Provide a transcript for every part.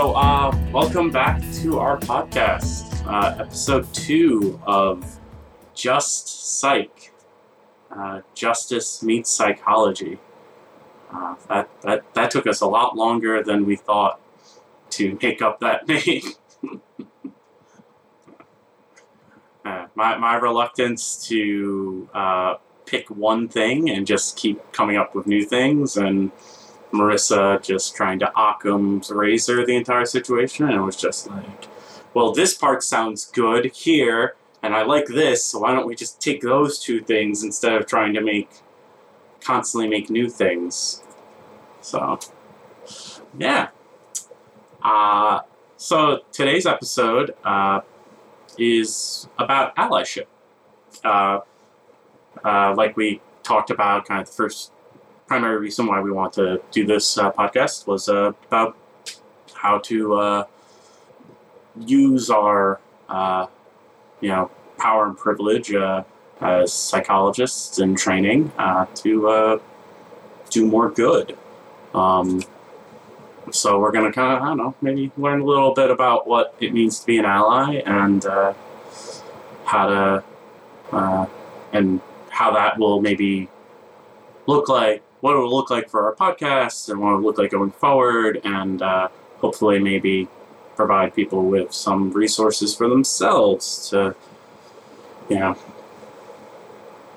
So uh, welcome back to our podcast, uh, episode two of Just Psych. Uh, Justice meets psychology. Uh, that, that that took us a lot longer than we thought to make up that name. Uh, my, my reluctance to uh, pick one thing and just keep coming up with new things, and Marissa just trying to Occam's razor the entire situation, and it was just like, well, this part sounds good here, and I like this, so why don't we just take those two things instead of trying to make constantly make new things? So, yeah. Uh, so today's episode uh, is about allyship. Uh, uh, like we talked about, kind of the first primary reason why we want to do this uh, podcast was uh, about how to uh, use our, uh, you know, power and privilege uh, as psychologists in training to do more good. Um, so we're gonna kind of, I don't know, maybe learn a little bit about what it means to be an ally and uh, how to, uh, and how that will maybe look like, what it will look like for our podcast and what it will look like going forward, and uh, hopefully maybe provide people with some resources for themselves to, you know,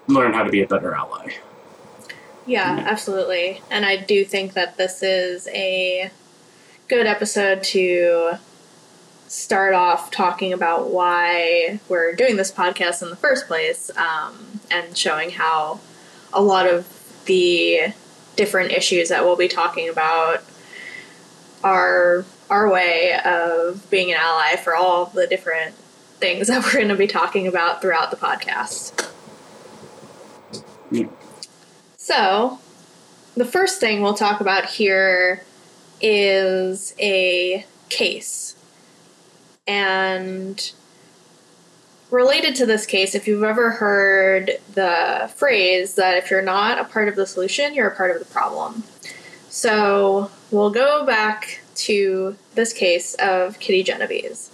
learn how to be a better ally. Yeah, Yeah. absolutely. And I do think that this is a good episode to start off talking about why we're doing this podcast in the first place um, and showing how a lot of the different issues that we'll be talking about are our way of being an ally for all the different things that we're going to be talking about throughout the podcast. Yeah. So, the first thing we'll talk about here is a case. And related to this case, if you've ever heard the phrase that if you're not a part of the solution, you're a part of the problem. So, we'll go back to this case of Kitty Genovese.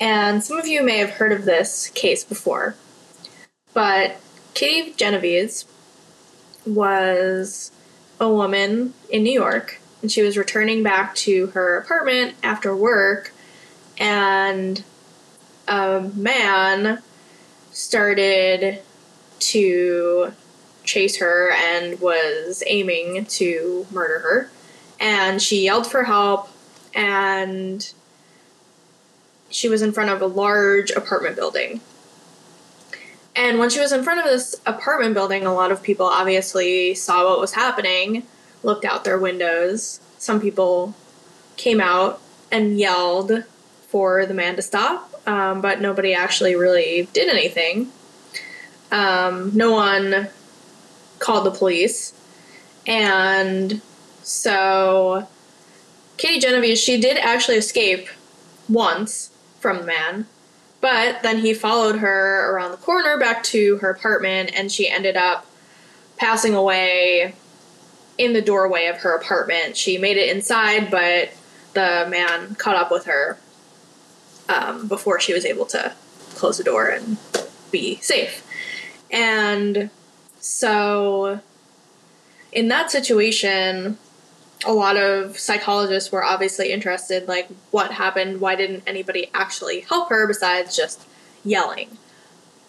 And some of you may have heard of this case before. But Kitty Genovese was a woman in New York, and she was returning back to her apartment after work, and a man started to chase her and was aiming to murder her. And she yelled for help, and she was in front of a large apartment building. And when she was in front of this apartment building, a lot of people obviously saw what was happening, looked out their windows. Some people came out and yelled for the man to stop, um, but nobody actually really did anything. Um, no one called the police. And so Katie Genovese, she did actually escape once from the man, but then he followed her around the corner back to her apartment, and she ended up passing away in the doorway of her apartment. She made it inside, but the man caught up with her um, before she was able to close the door and be safe. And so, in that situation, a lot of psychologists were obviously interested like what happened why didn't anybody actually help her besides just yelling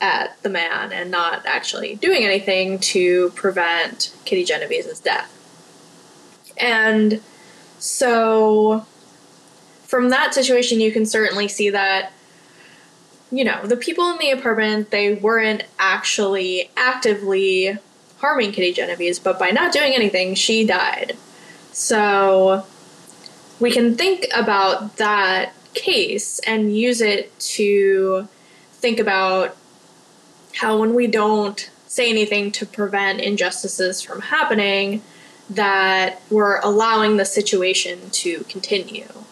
at the man and not actually doing anything to prevent kitty genovese's death and so from that situation you can certainly see that you know the people in the apartment they weren't actually actively harming kitty genovese but by not doing anything she died so we can think about that case and use it to think about how when we don't say anything to prevent injustices from happening, that we're allowing the situation to continue.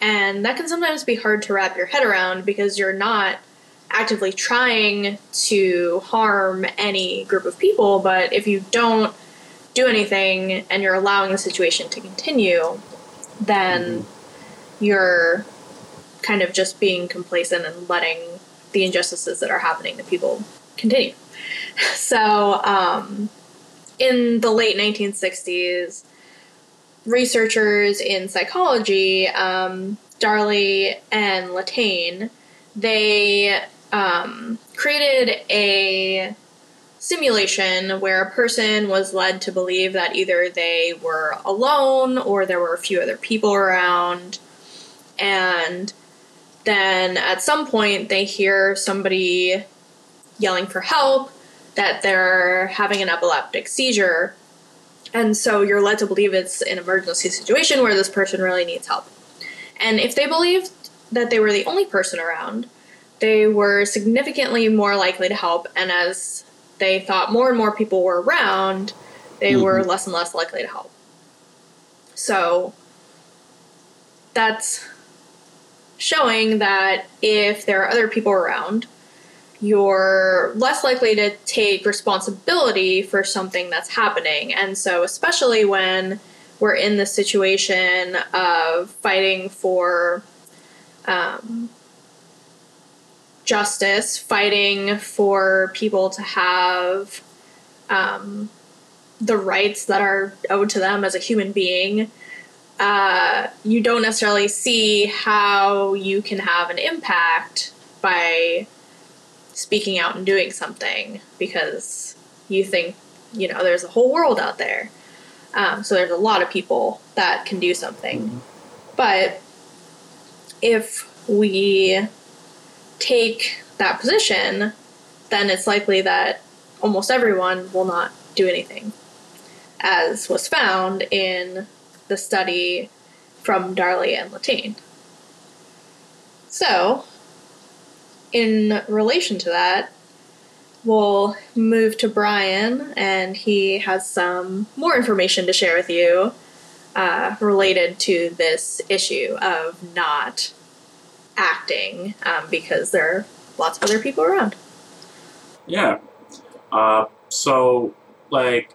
And that can sometimes be hard to wrap your head around because you're not actively trying to harm any group of people, but if you don't do anything and you're allowing the situation to continue, then you're kind of just being complacent and letting the injustices that are happening to people continue. So, um, in the late 1960s, researchers in psychology, um, Darley and Latane, they um, created a simulation where a person was led to believe that either they were alone or there were a few other people around. And then at some point, they hear somebody yelling for help, that they're having an epileptic seizure. And so you're led to believe it's an emergency situation where this person really needs help. And if they believed that they were the only person around, they were significantly more likely to help. And as they thought more and more people were around, they mm-hmm. were less and less likely to help. So that's showing that if there are other people around, you're less likely to take responsibility for something that's happening. And so, especially when we're in the situation of fighting for um, justice, fighting for people to have um, the rights that are owed to them as a human being, uh, you don't necessarily see how you can have an impact by speaking out and doing something because you think, you know, there's a whole world out there. Um, so there's a lot of people that can do something. Mm-hmm. But if we take that position, then it's likely that almost everyone will not do anything, as was found in the study from Darley and Latane. So, in relation to that, we'll move to Brian, and he has some more information to share with you uh, related to this issue of not acting um, because there are lots of other people around. Yeah. Uh, so, like,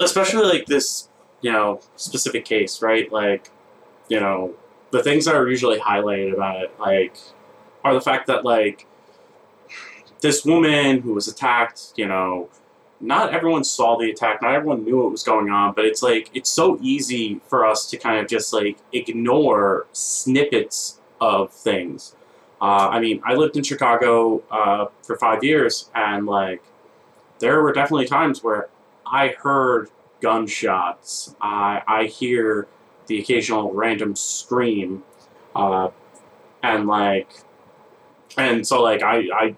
especially like this, you know, specific case, right? Like, you know, the things that are usually highlighted about it, like, are the fact that, like, this woman who was attacked, you know, not everyone saw the attack, not everyone knew what was going on, but it's like, it's so easy for us to kind of just, like, ignore snippets of things. Uh, I mean, I lived in Chicago uh, for five years, and like, there were definitely times where I heard gunshots. I I hear the occasional random scream, uh, and like, and so like I I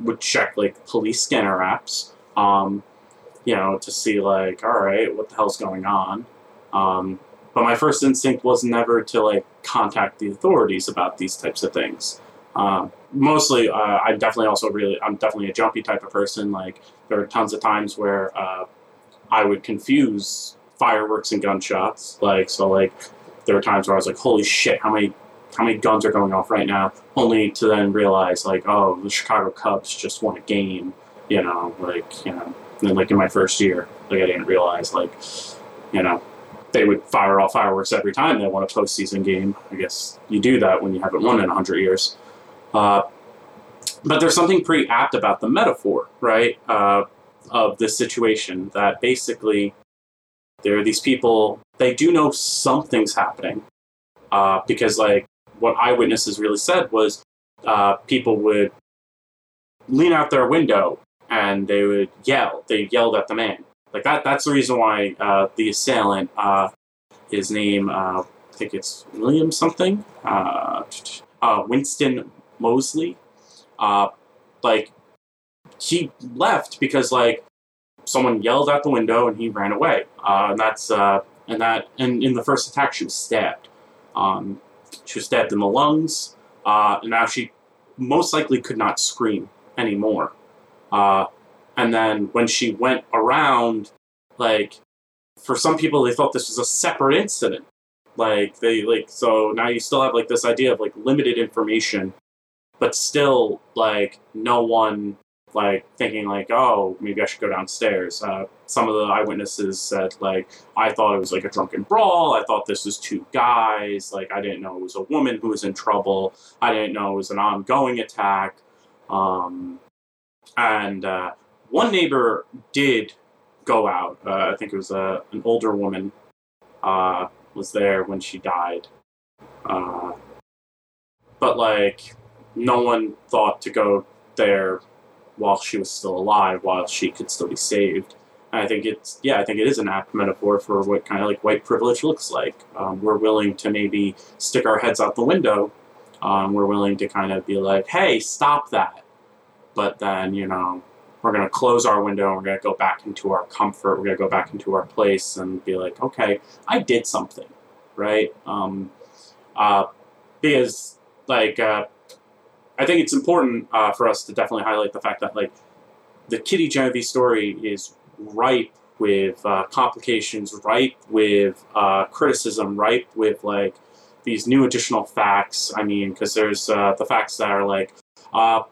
would check like police scanner apps, um, you know, to see like, all right, what the hell's going on. Um, but my first instinct was never to like contact the authorities about these types of things. Um, mostly, uh, I'm definitely also really, I'm definitely a jumpy type of person. Like there are tons of times where uh, I would confuse fireworks and gunshots. Like so, like there were times where I was like, "Holy shit! How many, how many guns are going off right now?" Only to then realize, like, "Oh, the Chicago Cubs just won a game." You know, like you know, then like in my first year, like I didn't realize, like, you know, they would fire off fireworks every time they won a postseason game. I guess you do that when you haven't won in 100 years. Uh, but there's something pretty apt about the metaphor, right, uh, of this situation that basically there are these people, they do know something's happening. Uh, because, like, what eyewitnesses really said was uh, people would lean out their window and they would yell. They yelled at the man like that. That's the reason why uh, the assailant, uh, his name, uh, I think it's William something, uh, uh, Winston Moseley. like he left because like someone yelled out the window and he ran away. and that's and that and in the first attack she was stabbed. Um, she was stabbed in the lungs. and now she most likely could not scream anymore. Uh, and then when she went around, like, for some people, they thought this was a separate incident. Like, they, like, so now you still have, like, this idea of, like, limited information, but still, like, no one like thinking like, oh, maybe I should go downstairs. Uh, some of the eyewitnesses said like, I thought it was like a drunken brawl. I thought this was two guys. Like I didn't know it was a woman who was in trouble. I didn't know it was an ongoing attack. Um, and uh, one neighbor did go out. Uh, I think it was a, an older woman uh, was there when she died. Uh, but like, no one thought to go there while she was still alive, while she could still be saved. And I think it's yeah, I think it is an apt metaphor for what kind of like white privilege looks like. Um, we're willing to maybe stick our heads out the window. Um, we're willing to kind of be like, hey, stop that. But then you know, we're gonna close our window and we're gonna go back into our comfort. We're gonna go back into our place and be like, okay, I did something, right? Um, uh, because like. Uh, I think it's important uh, for us to definitely highlight the fact that like the Kitty Genovese story is ripe with uh, complications, ripe with uh, criticism, ripe with like these new additional facts. I mean, because there's uh, the facts that are like, uh,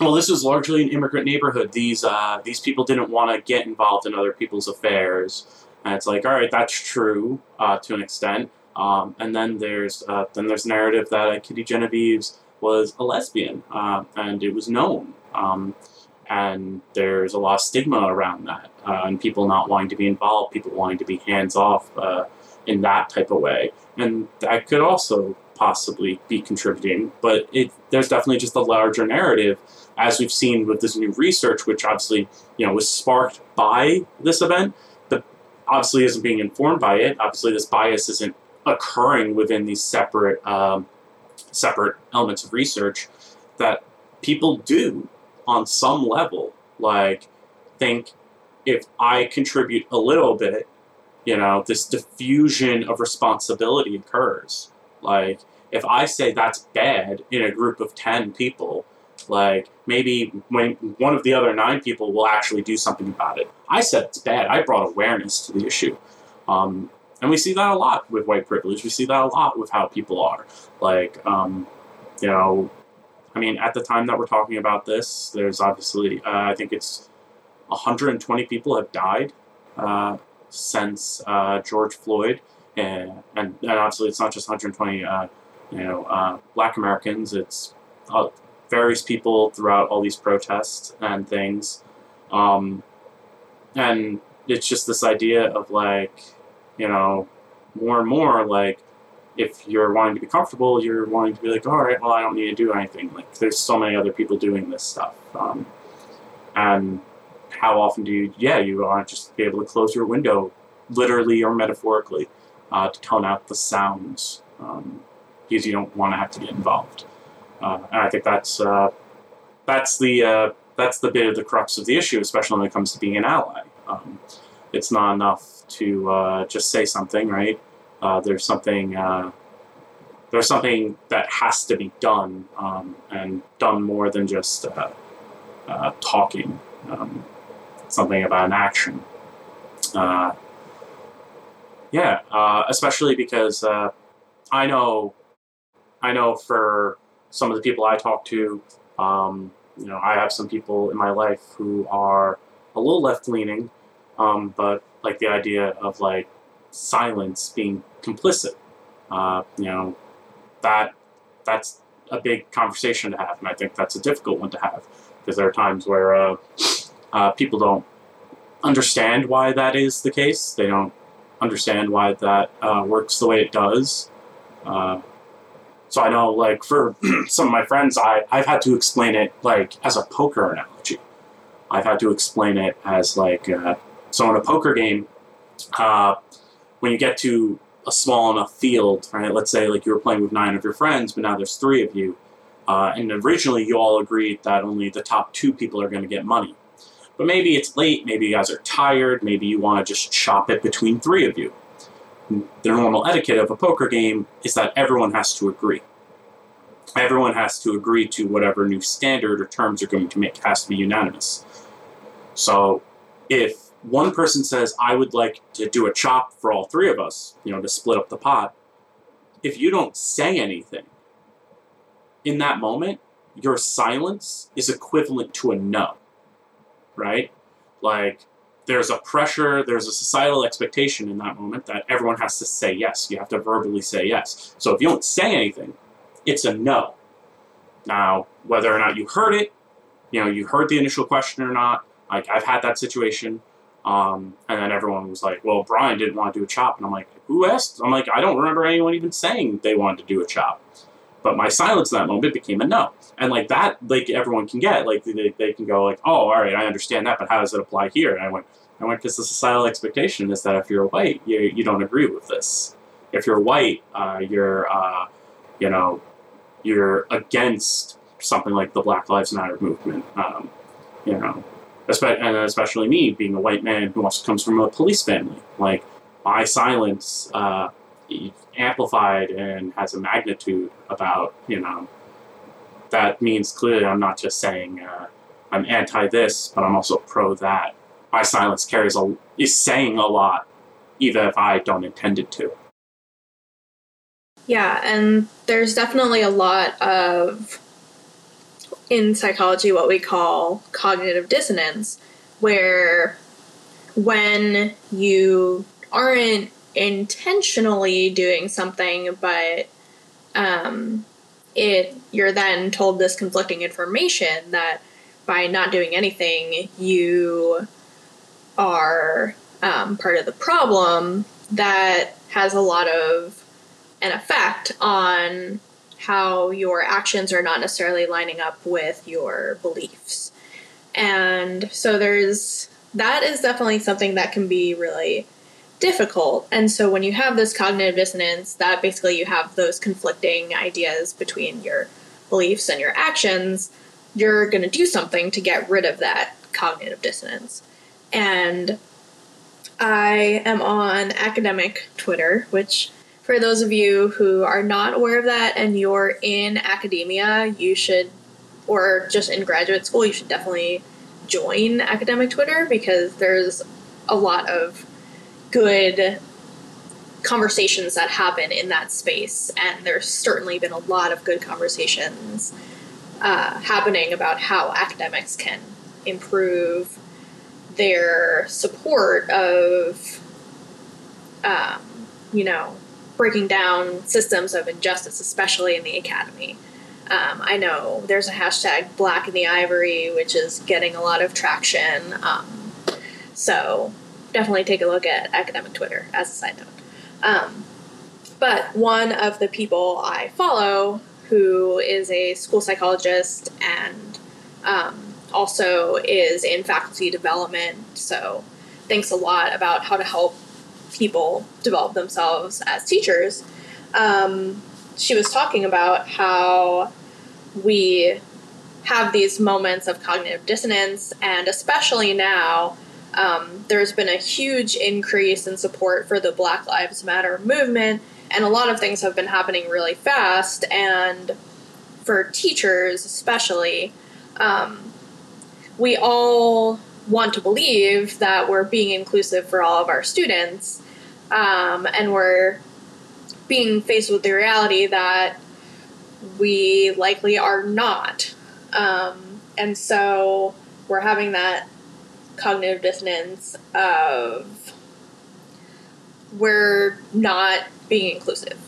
well, this was largely an immigrant neighborhood. These uh, these people didn't want to get involved in other people's affairs, and it's like, all right, that's true to an extent. Um, and then there's then there's narrative that Kitty Genovese was a lesbian, uh, and it was known. Um, and there's a lot of stigma around that, uh, and people not wanting to be involved, people wanting to be hands off uh, in that type of way, and that could also possibly be contributing. But it there's definitely just a larger narrative, as we've seen with this new research, which obviously you know was sparked by this event, but obviously isn't being informed by it. Obviously, this bias isn't occurring within these separate um, separate elements of research that people do on some level. Like, think if I contribute a little bit, you know, this diffusion of responsibility occurs. Like, if I say that's bad in a group of 10 people, like maybe when one of the other nine people will actually do something about it. I said it's bad. I brought awareness to the issue. Um, and we see that a lot with white privilege. We see that a lot with how people are. Like, um, you know, I mean, at the time that we're talking about this, there's obviously, uh, I think it's 120 people have died uh, since uh, George Floyd. And, and, and, obviously, it's not just 120, uh, you know, uh, black Americans. It's uh, various people throughout all these protests and things. Um, and it's just this idea of like, you know, more and more like if you're wanting to be comfortable, you're wanting to be like, all right, well, I don't need to do anything. Like, there's so many other people doing this stuff. Um, and how often do you, yeah, you want to just be able to close your window, literally or metaphorically, uh, to tone out the sounds um, because you don't want to have to get involved. Uh, and I think that's uh, that's the uh, that's the bit of the crux of the issue, especially when it comes to being an ally. Um, it's not enough to uh, just say something, right? Uh, there's something uh, there's something that has to be done, um, and done more than just uh, uh, talking. Um, something about an action. Uh, yeah, especially because I know, I know for some of the people I talk to, um, you know, I have some people in my life who are a little left leaning, um, but like the idea of like silence being complicit. Uh, you know, that that's a big conversation to have, and I think that's a difficult one to have because there are times where uh, uh, people don't understand why that is the case. They don't understand why that uh, works the way it does. Uh, so I know, like for some of my friends, I I've had to explain it like as a poker analogy. I've had to explain it as like uh, so in a poker game, uh, when you get to a small enough field, right? Let's say like you were playing with nine of your friends, but now there's three of you, uh, and originally you all agreed that only the top two people are going to get money. But maybe it's late, maybe you guys are tired, maybe you want to just chop it between three of you. The normal etiquette of a poker game is that everyone has to agree. Everyone has to agree to whatever new standard or terms you're going to make. It has to be unanimous. So if one person says, I would like to do a chop for all three of us, you know, to split up the pot. If you don't say anything in that moment, your silence is equivalent to a no. right? Like, there's a pressure, there's a societal expectation in that moment that everyone has to say yes. You have to verbally say yes. So if you don't say anything, it's a no. Now, whether or not you heard it, you know, you heard the initial question or not, like I've had that situation. Um, and then everyone was like, well, Brian didn't want to do a chop. And I'm like, who asked? I'm like, I don't remember anyone even saying they wanted to do a chop. But my silence in that moment became a no. And like that, like everyone can get, like they, they can go like, oh, all right, I understand that, but how does it apply here? And I went, I went, because the societal expectation is that if you're white, you, you don't agree with this. If you're white, uh, you're, uh, you know, you're against something like the Black Lives Matter movement. Um, you know, especially me being a white man who also comes from a police family. Like my silence uh, amplified and has a magnitude about you know that means clearly I'm not just saying uh, I'm anti this, but I'm also pro that. My silence carries a is saying a lot, even if I don't intend it to. Yeah, and there's definitely a lot of in psychology what we call cognitive dissonance, where when you aren't intentionally doing something, but um, it you're then told this conflicting information that by not doing anything you are um, part of the problem that has a lot of an effect on how your actions are not necessarily lining up with your beliefs. And so there's that is definitely something that can be really difficult. And so when you have this cognitive dissonance, that basically you have those conflicting ideas between your beliefs and your actions, you're going to do something to get rid of that cognitive dissonance. And I am on academic Twitter, which for those of you who are not aware of that and you're in academia, you should, or just in graduate school, you should definitely join academic Twitter because there's a lot of good conversations that happen in that space, and there's certainly been a lot of good conversations uh, happening about how academics can improve their support of, um, you know, breaking down systems of injustice, especially in the academy. Um, I know there's a hashtag Black in the Ivory, which is getting a lot of traction. Um, so definitely take a look at academic Twitter as a side note. Um, but one of the people I follow, who is a school psychologist and um, also is in faculty development, so thinks a lot about how to help people develop themselves as teachers, um, she was talking about how we have these moments of cognitive dissonance, and especially now, um, there's been a huge increase in support for the Black Lives Matter movement, and a lot of things have been happening really fast. And for teachers, especially, um, we all want to believe that we're being inclusive for all of our students, um, and we're being faced with the reality that we likely are not. Um, and so we're having that cognitive dissonance of we're not being inclusive.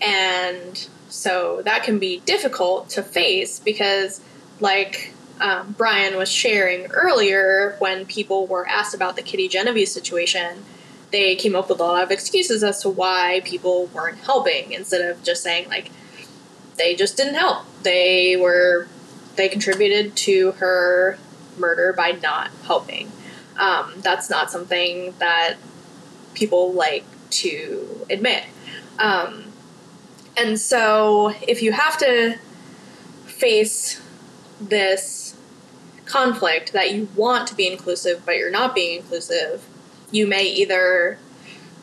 And so that can be difficult to face because, like um, Brian was sharing earlier, when people were asked about the Kitty Genovese situation, they came up with a lot of excuses as to why people weren't helping instead of just saying like they just didn't help. They were they contributed to her murder by not helping. Um, that's not something that people like to admit. Um, and so if you have to face this conflict that you want to be inclusive but you're not being inclusive you may either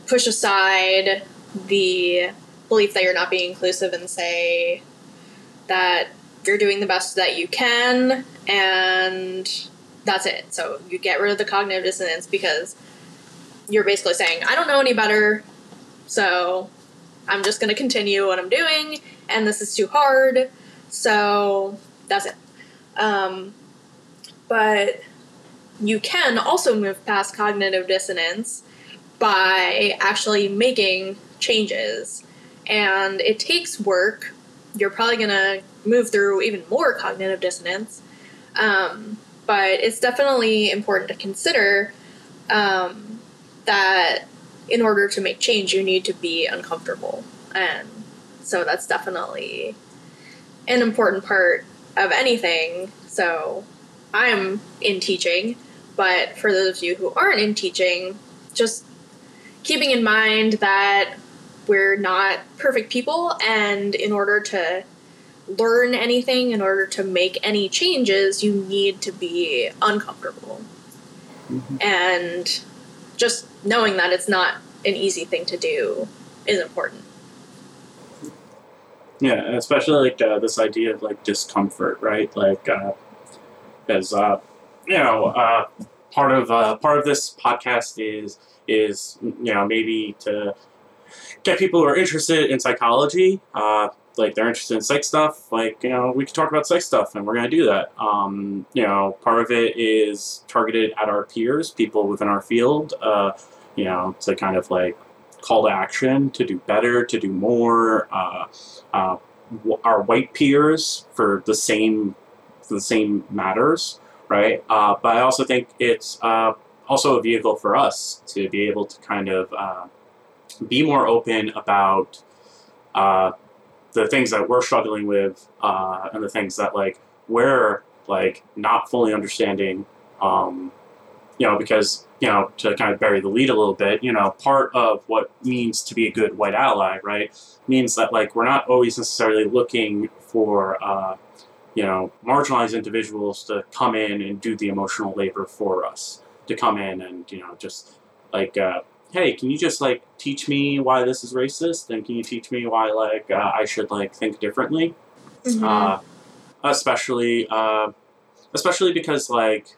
push aside the belief that you're not being inclusive and say that you're doing the best that you can and that's it. So you get rid of the cognitive dissonance because you're basically saying, I don't know any better, so I'm just going to continue what I'm doing, and this is too hard, so that's it. Um, but you can also move past cognitive dissonance by actually making changes. And it takes work. You're probably going to move through even more cognitive dissonance. Um, but it's definitely important to consider um, that in order to make change, you need to be uncomfortable. And so that's definitely an important part of anything. So I'm in teaching, but for those of you who aren't in teaching, just keeping in mind that we're not perfect people, and in order to learn anything, in order to make any changes, you need to be uncomfortable. Mm-hmm. And just knowing that it's not an easy thing to do is important. Yeah, especially like uh, this idea of like discomfort, right? Like, uh, as uh, you know, uh, part of uh, part of this podcast is is you know maybe to get people who are interested in psychology, uh, like they're interested in psych stuff. Like you know, we can talk about psych stuff, and we're gonna do that. Um, you know, part of it is targeted at our peers, people within our field. Uh, you know, to kind of like call to action to do better, to do more. Uh, uh, our white peers for the same for the same matters, right? Uh, but I also think it's uh, also a vehicle for us to be able to kind of uh, be more open about uh, the things that we're struggling with uh, and the things that like we're like not fully understanding. Um, you know, because you know, to kind of bury the lead a little bit, you know, part of what means to be a good white ally, right, means that like we're not always necessarily looking for, uh, you know, marginalized individuals to come in and do the emotional labor for us, to come in and you know just like, uh, hey, can you just like teach me why this is racist, and can you teach me why like uh, I should like think differently, mm-hmm. Uh, especially, uh, especially because like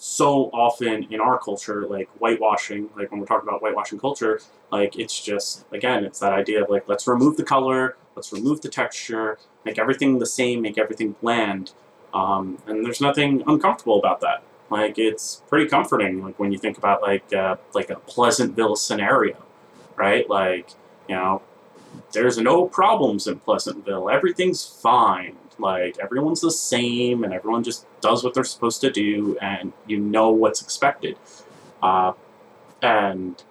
so often in our culture, like whitewashing, like when we're talking about whitewashing culture, like it's just, again, it's that idea of like, let's remove the color, let's remove the texture, make everything the same, make everything bland. Um, and there's nothing uncomfortable about that. Like it's pretty comforting, like when you think about like uh, like a Pleasantville scenario, right? Like you know, there's no problems in Pleasantville. Everything's fine. Like everyone's the same, and everyone just does what they're supposed to do, and you know what's expected. Uh, and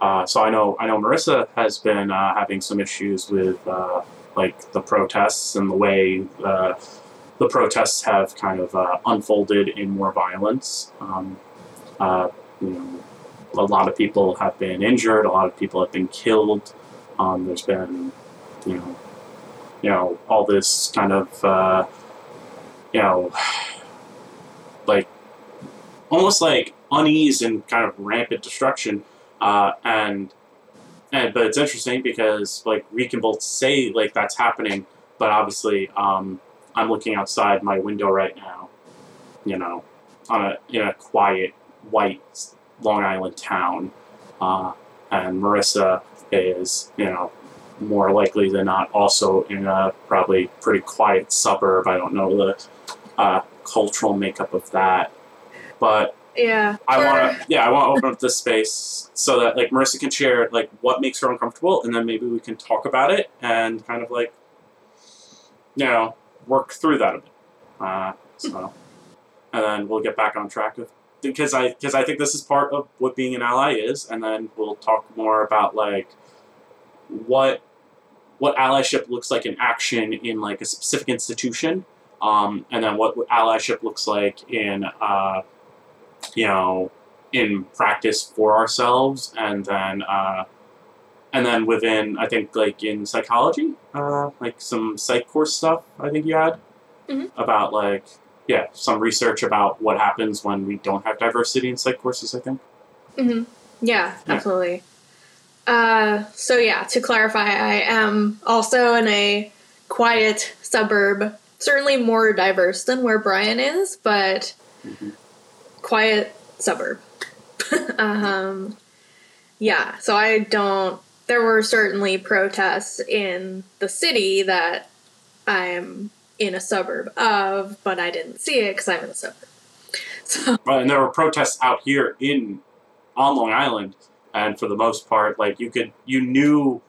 uh, so I know I know Marissa has been uh, having some issues with uh, like the protests and the way uh, the protests have kind of uh, unfolded in more violence. Um, you know, a lot of people have been injured. A lot of people have been killed. Um, there's been, you know, you know, all this kind of, uh, you know, like almost like unease and kind of rampant destruction. Uh, and, and, but it's interesting because like we can both say like that's happening, but obviously, um, I'm looking outside my window right now, you know, on a, in a quiet, white Long Island town. Uh, and Marissa is, you know, more likely than not also in a probably pretty quiet suburb. I don't know the uh, cultural makeup of that, but yeah, I want to yeah I want to open up this space so that like Marissa can share like what makes her uncomfortable, and then maybe we can talk about it and kind of like you know work through that a bit. Uh, so, and then we'll get back on track with because I because I think this is part of what being an ally is, and then we'll talk more about like what what allyship looks like in action in like a specific institution, um, and then what allyship looks like in uh, you know in practice for ourselves, and then uh, and then within I think like in psychology, uh, like some psych course stuff. I think you had mm-hmm. about like yeah some research about what happens when we don't have diversity in psych courses. I think. Mm-hmm. Yeah, yeah, absolutely. Uh, so yeah, to clarify, I am also in a quiet suburb, certainly more diverse than where Brian is, but mm-hmm. Quiet suburb. um, yeah, so I don't. There were certainly protests in the city that I'm in a suburb of, but I didn't see it because I'm in a suburb. So Right, and there were protests out here in on Long Island, and for the most part, like you could you knew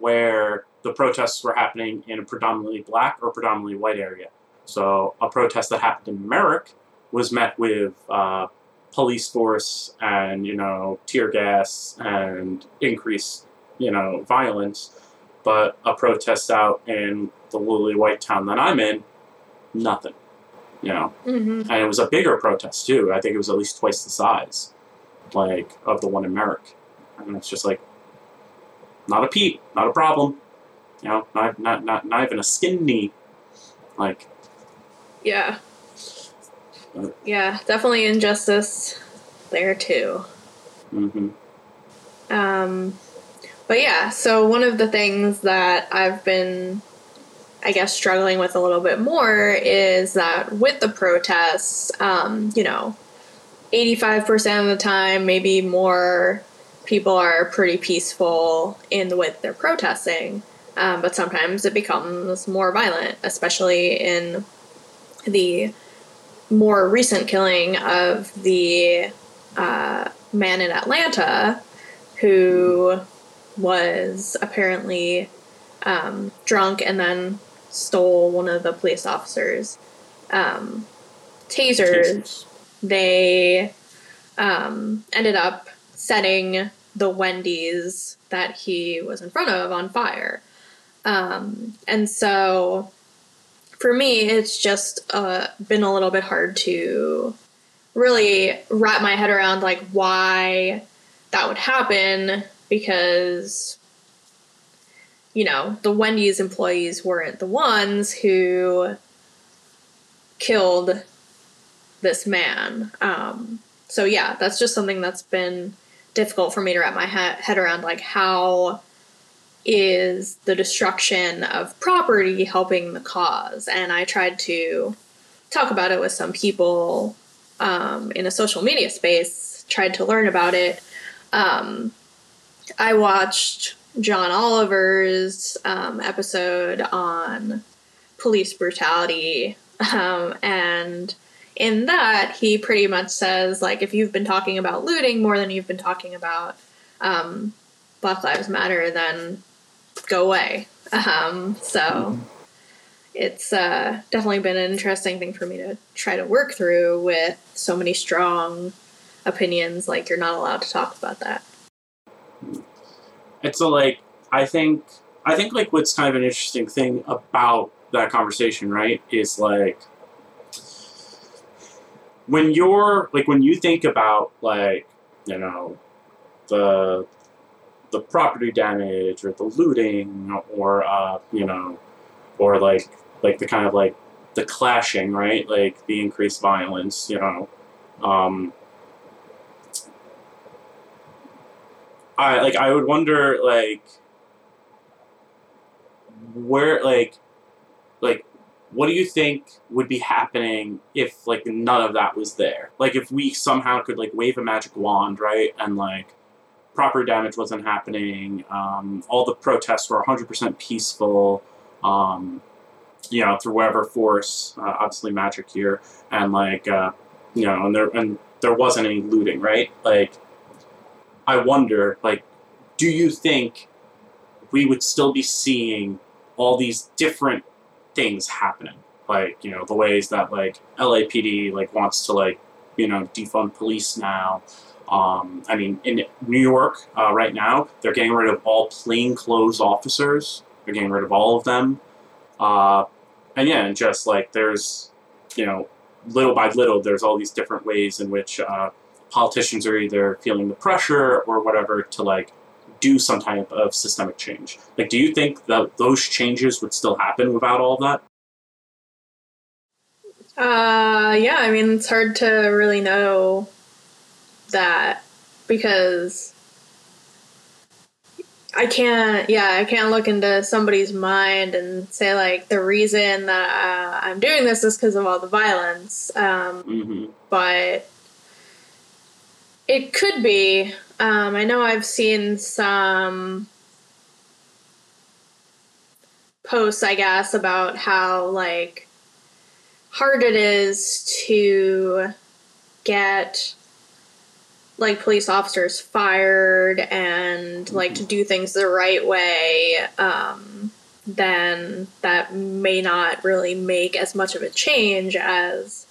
where the protests were happening in a predominantly black or predominantly white area. So a protest that happened in Merrick was met with uh, police force and you know tear gas and increased you know violence, but a protest out in the lily white town that I'm in, nothing. You know, hmm and it was a bigger protest too. I think it was at least twice the size, like of the one in Merrick. And it's just like, not a peep, not a problem. You know, not not not, not even a skin knee. Like, yeah, yeah, definitely injustice there too. Mm-hmm. Um, but yeah, so one of the things that I've been, I guess, struggling with a little bit more is that with the protests, um, you know, 85% of the time, maybe more, people are pretty peaceful in the way that they're protesting. Um, but sometimes it becomes more violent, especially in the more recent killing of the uh, man in Atlanta who was apparently um, drunk and then stole one of the police officers' um, tasers. They um, ended up setting the Wendy's that he was in front of on fire. Um, and so for me, it's just uh, been a little bit hard to really wrap my head around like why that would happen because you know the wendy's employees weren't the ones who killed this man. Um, so yeah that's just something that's been difficult for me to wrap my he- head around like how is the destruction of property helping the cause. And i tried to talk about it with some people um, in a social media space tried to learn about it. Um, I watched John Oliver's um, episode on police brutality, um, and in that, he pretty much says like, if you've been talking about looting more than you've been talking about um, Black Lives Matter, then go away. Um, so it's uh, definitely been an interesting thing for me to try to work through with so many strong opinions. Like, you're not allowed to talk about that. it's a like I think I think like what's kind of an interesting thing about that conversation, right, is like when you're like when you think about like you know the the property damage or the looting or uh, you know or like like the kind of like the clashing right like the increased violence you know um, I like I would wonder like where like like what do you think would be happening if like none of that was there? Like if we somehow could like wave a magic wand, right? And like proper damage wasn't happening, um, all the protests were 100% peaceful, um, you know, through whatever force, uh, obviously magic here, and like, uh, you know, and there and there wasn't any looting, right? Like, I wonder, like, do you think we would still be seeing all these different things happening? Like, you know, the ways that like LAPD like wants to like, you know, defund police now. Um, I mean, in New York uh, right now, they're getting rid of all plainclothes officers. They're getting rid of all of them. Uh, and yeah, and just like there's, you know, little by little, there's all these different ways in which uh, politicians are either feeling the pressure or whatever to like do some type of systemic change. Like, do you think that those changes would still happen without all that? Uh, yeah, I mean, it's hard to really know that because I can't, yeah, I can't look into somebody's mind and say, like, the reason that uh, I'm doing this is because of all the violence. Um, hmm but it could be. Um, I know I've seen some posts, I guess, about how like hard it is to get like police officers fired and like to do things the right way, um, then that may not really make as much of a change as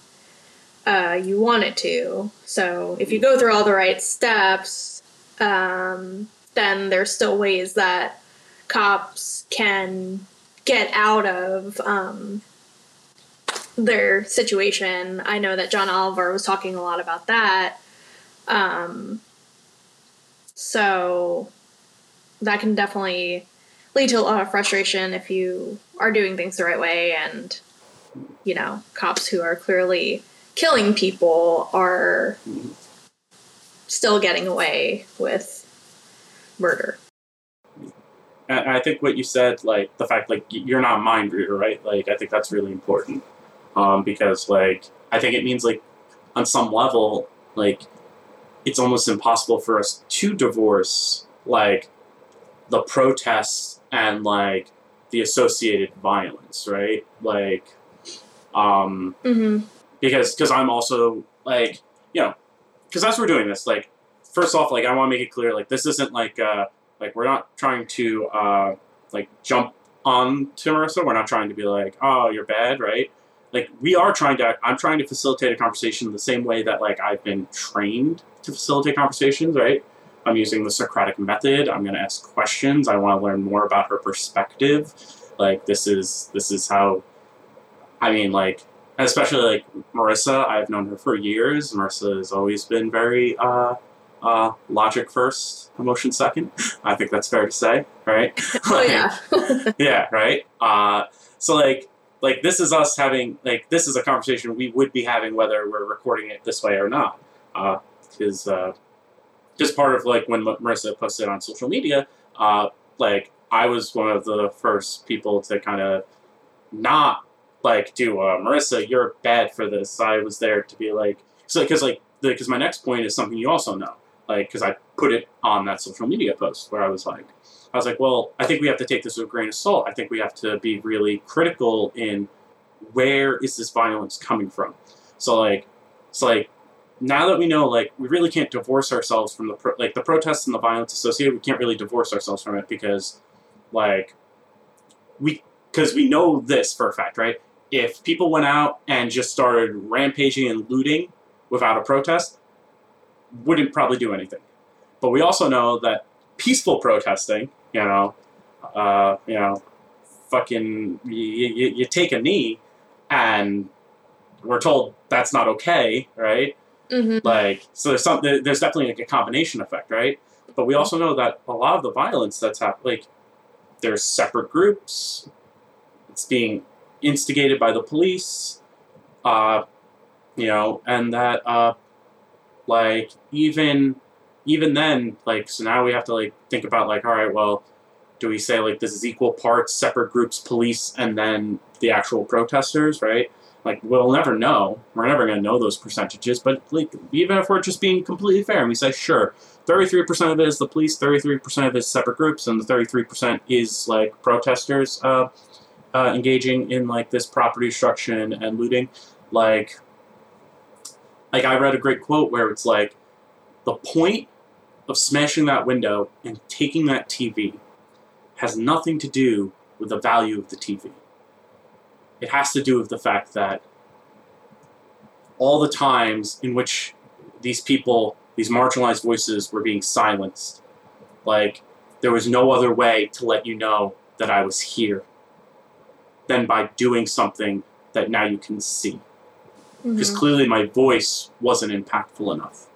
uh, you want it to. So if you go through all the right steps, um, then there's still ways that cops can get out of um, their situation. I know that John Oliver was talking a lot about that. Um, so that can definitely lead to a lot of frustration if you are doing things the right way and you know cops who are clearly killing people are still getting away with murder and I think what you said, like the fact like you're not a mind reader, right? Like I think that's really important um, because like I think it means like on some level like it's almost impossible for us to divorce like the protests and like the associated violence, right? Like um mm-hmm. because because I'm also like you know because as we're doing this like first off like I want to make it clear like this isn't like uh like we're not trying to uh like jump on to Marissa we're not trying to be like oh you're bad right like we are trying to i'm trying to facilitate a conversation the same way that like i've been trained to facilitate conversations right i'm using the socratic method i'm going to ask questions i want to learn more about her perspective like this is this is how i mean like especially like marissa i've known her for years marissa has always been very uh uh, logic first, emotion second. I think that's fair to say, right? oh yeah yeah, right. Uh, so like like this is us having like this is a conversation we would be having whether we're recording it this way or not is uh, just part of like when marissa posted on social media uh, like i was one of the first people to kind of not like do uh, marissa you're bad for this. I was there to be like so because like because my next point is something you also know like because i put it on that social media post where i was like I was like, well, I think we have to take this with a grain of salt. I think we have to be really critical in where is this violence coming from. So like, it's like, now that we know, like, we really can't divorce ourselves from the pro- like the protests and the violence associated. We can't really divorce ourselves from it because, like, we because we know this for a fact, right? If people went out and just started rampaging and looting without a protest, wouldn't probably do anything. But we also know that peaceful protesting, you know, uh, you know, fucking, you, you, you take a knee and we're told that's not okay, right? Mm-hmm. Like, so there's some, there's definitely like a combination effect, right? But we also know that a lot of the violence that's happening, like, there's separate groups. It's being instigated by the police, uh, you know, and that, uh, like, even even then, like, so now we have to like think about like, all right, well, do we say like this is equal parts separate groups, police, and then the actual protesters, right? Like, we'll never know. We're never going to know those percentages. But like, even if we're just being completely fair, and we say, sure, thirty-three percent of it is the police, thirty-three percent of it is separate groups, and the thirty-three percent is like protesters uh, uh, engaging in like this property destruction and looting. Like, like I read a great quote where it's like, the point of smashing that window and taking that TV has nothing to do with the value of the TV. It has to do with the fact that all the times in which these people, these marginalized voices, were being silenced, like there was no other way to let you know that I was here than by doing something that now you can see. Because Mm-hmm. clearly my voice wasn't impactful enough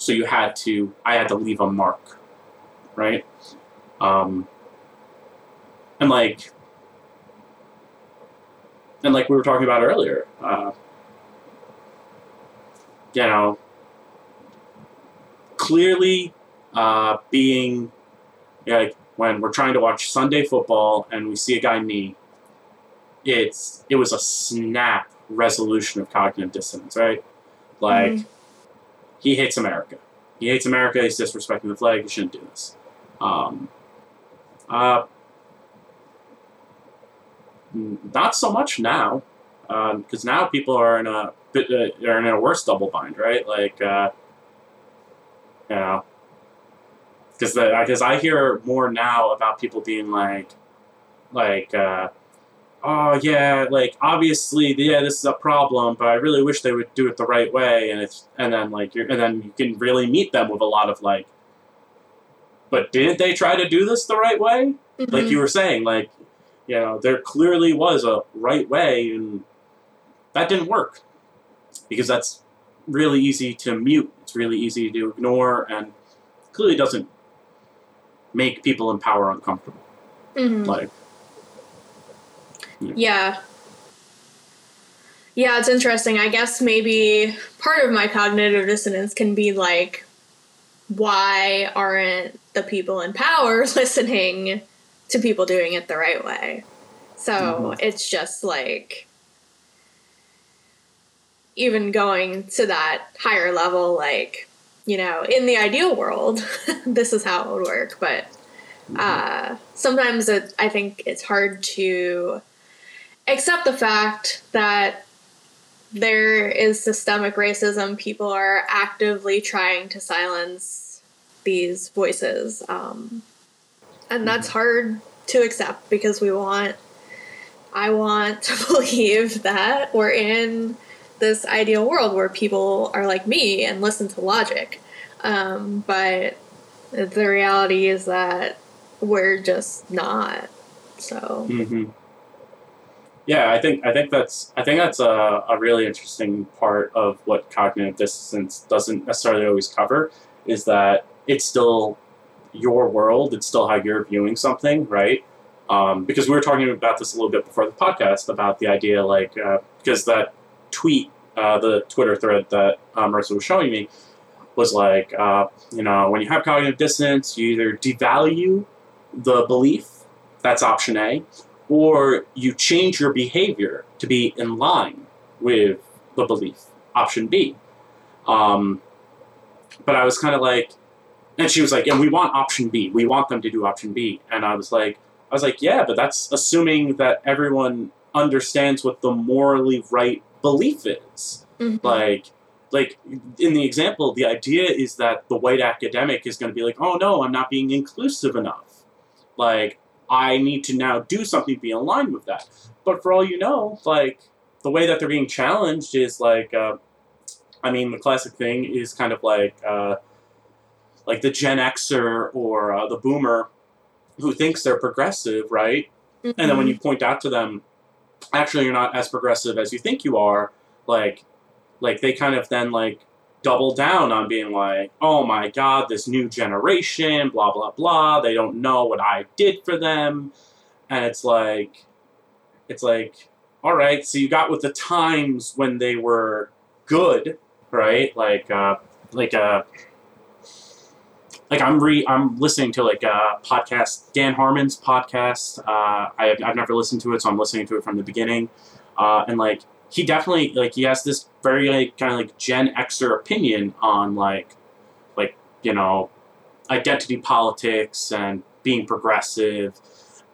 so you had to i had to leave a mark right um, and like and like we were talking about earlier uh, you know clearly uh, being yeah, like when we're trying to watch sunday football and we see a guy knee it's it was a snap resolution of cognitive dissonance right like Mhm. He hates America. He hates America. He's disrespecting the flag. He shouldn't do this. Um, uh, not so much now, because now people are in a bit, uh, are in a worse double bind, right? Like, uh, you know, because because I hear more now about people being like, like, uh, oh yeah, like obviously, yeah, this is a problem, but I really wish they would do it the right way, and it's and then like you're and then you can really meet them with a lot of like, but didn't they try to do this the right way? Like Mhm. you were saying, like, you know, there clearly was a right way, and that didn't work because that's really easy to mute. It's really easy to ignore, and clearly doesn't make people in power uncomfortable. Mhm. Like, Yeah. Yeah, it's interesting. I guess maybe part of my cognitive dissonance can be like, why aren't the people in power listening to people doing it the right way? So Mhm. it's just like, even going to that higher level, like, you know, in the ideal world, this is how it would work. But uh, sometimes it, I think it's hard to accept the fact that there is systemic racism. People are actively trying to silence these voices. Um, and that's hard to accept because we want, I want to believe that we're in this ideal world where people are like me and listen to logic. Um, but the reality is that we're just not. So, hmm Yeah, I think I think that's I think that's a, a really interesting part of what cognitive dissonance doesn't necessarily always cover is that it's still your world. It's still how you're viewing something, right? Um, because we were talking about this a little bit before the podcast about the idea, like uh, because that tweet, uh, the Twitter thread that uh, Marissa was showing me, was like, uh, you know, when you have cognitive dissonance, you either devalue the belief, that's option A, or you change your behavior to be in line with the belief, option B. Um, but I was kind of like, and she was like, and we want option B. We want them to do option B. And I was like, I was like, yeah, but that's assuming that everyone understands what the morally right belief is. mhm. Like, like in the example, the idea is that the white academic is going to be like, oh no, I'm not being inclusive enough. Like, I need to now do something to be in line with that. But for all you know, like the way that they're being challenged is like, uh, I mean, the classic thing is kind of like, uh, like the Gen Xer or uh, the Boomer, who thinks they're progressive, right? And then when you point out to them, actually, you're not as progressive as you think you are. Like, like they kind of then like double down on being like, oh my god, this new generation, blah blah blah. They don't know what I did for them, and it's like, it's like, all right, so you got with the times when they were good, right? Like, uh, like uh like I'm re I'm listening to like a podcast Dan Harmon's podcast. Uh, I have, I've never listened to it, so I'm listening to it from the beginning. Uh, and like he definitely like he has this very like kind of like Gen Xer opinion on like like you know identity politics and being progressive.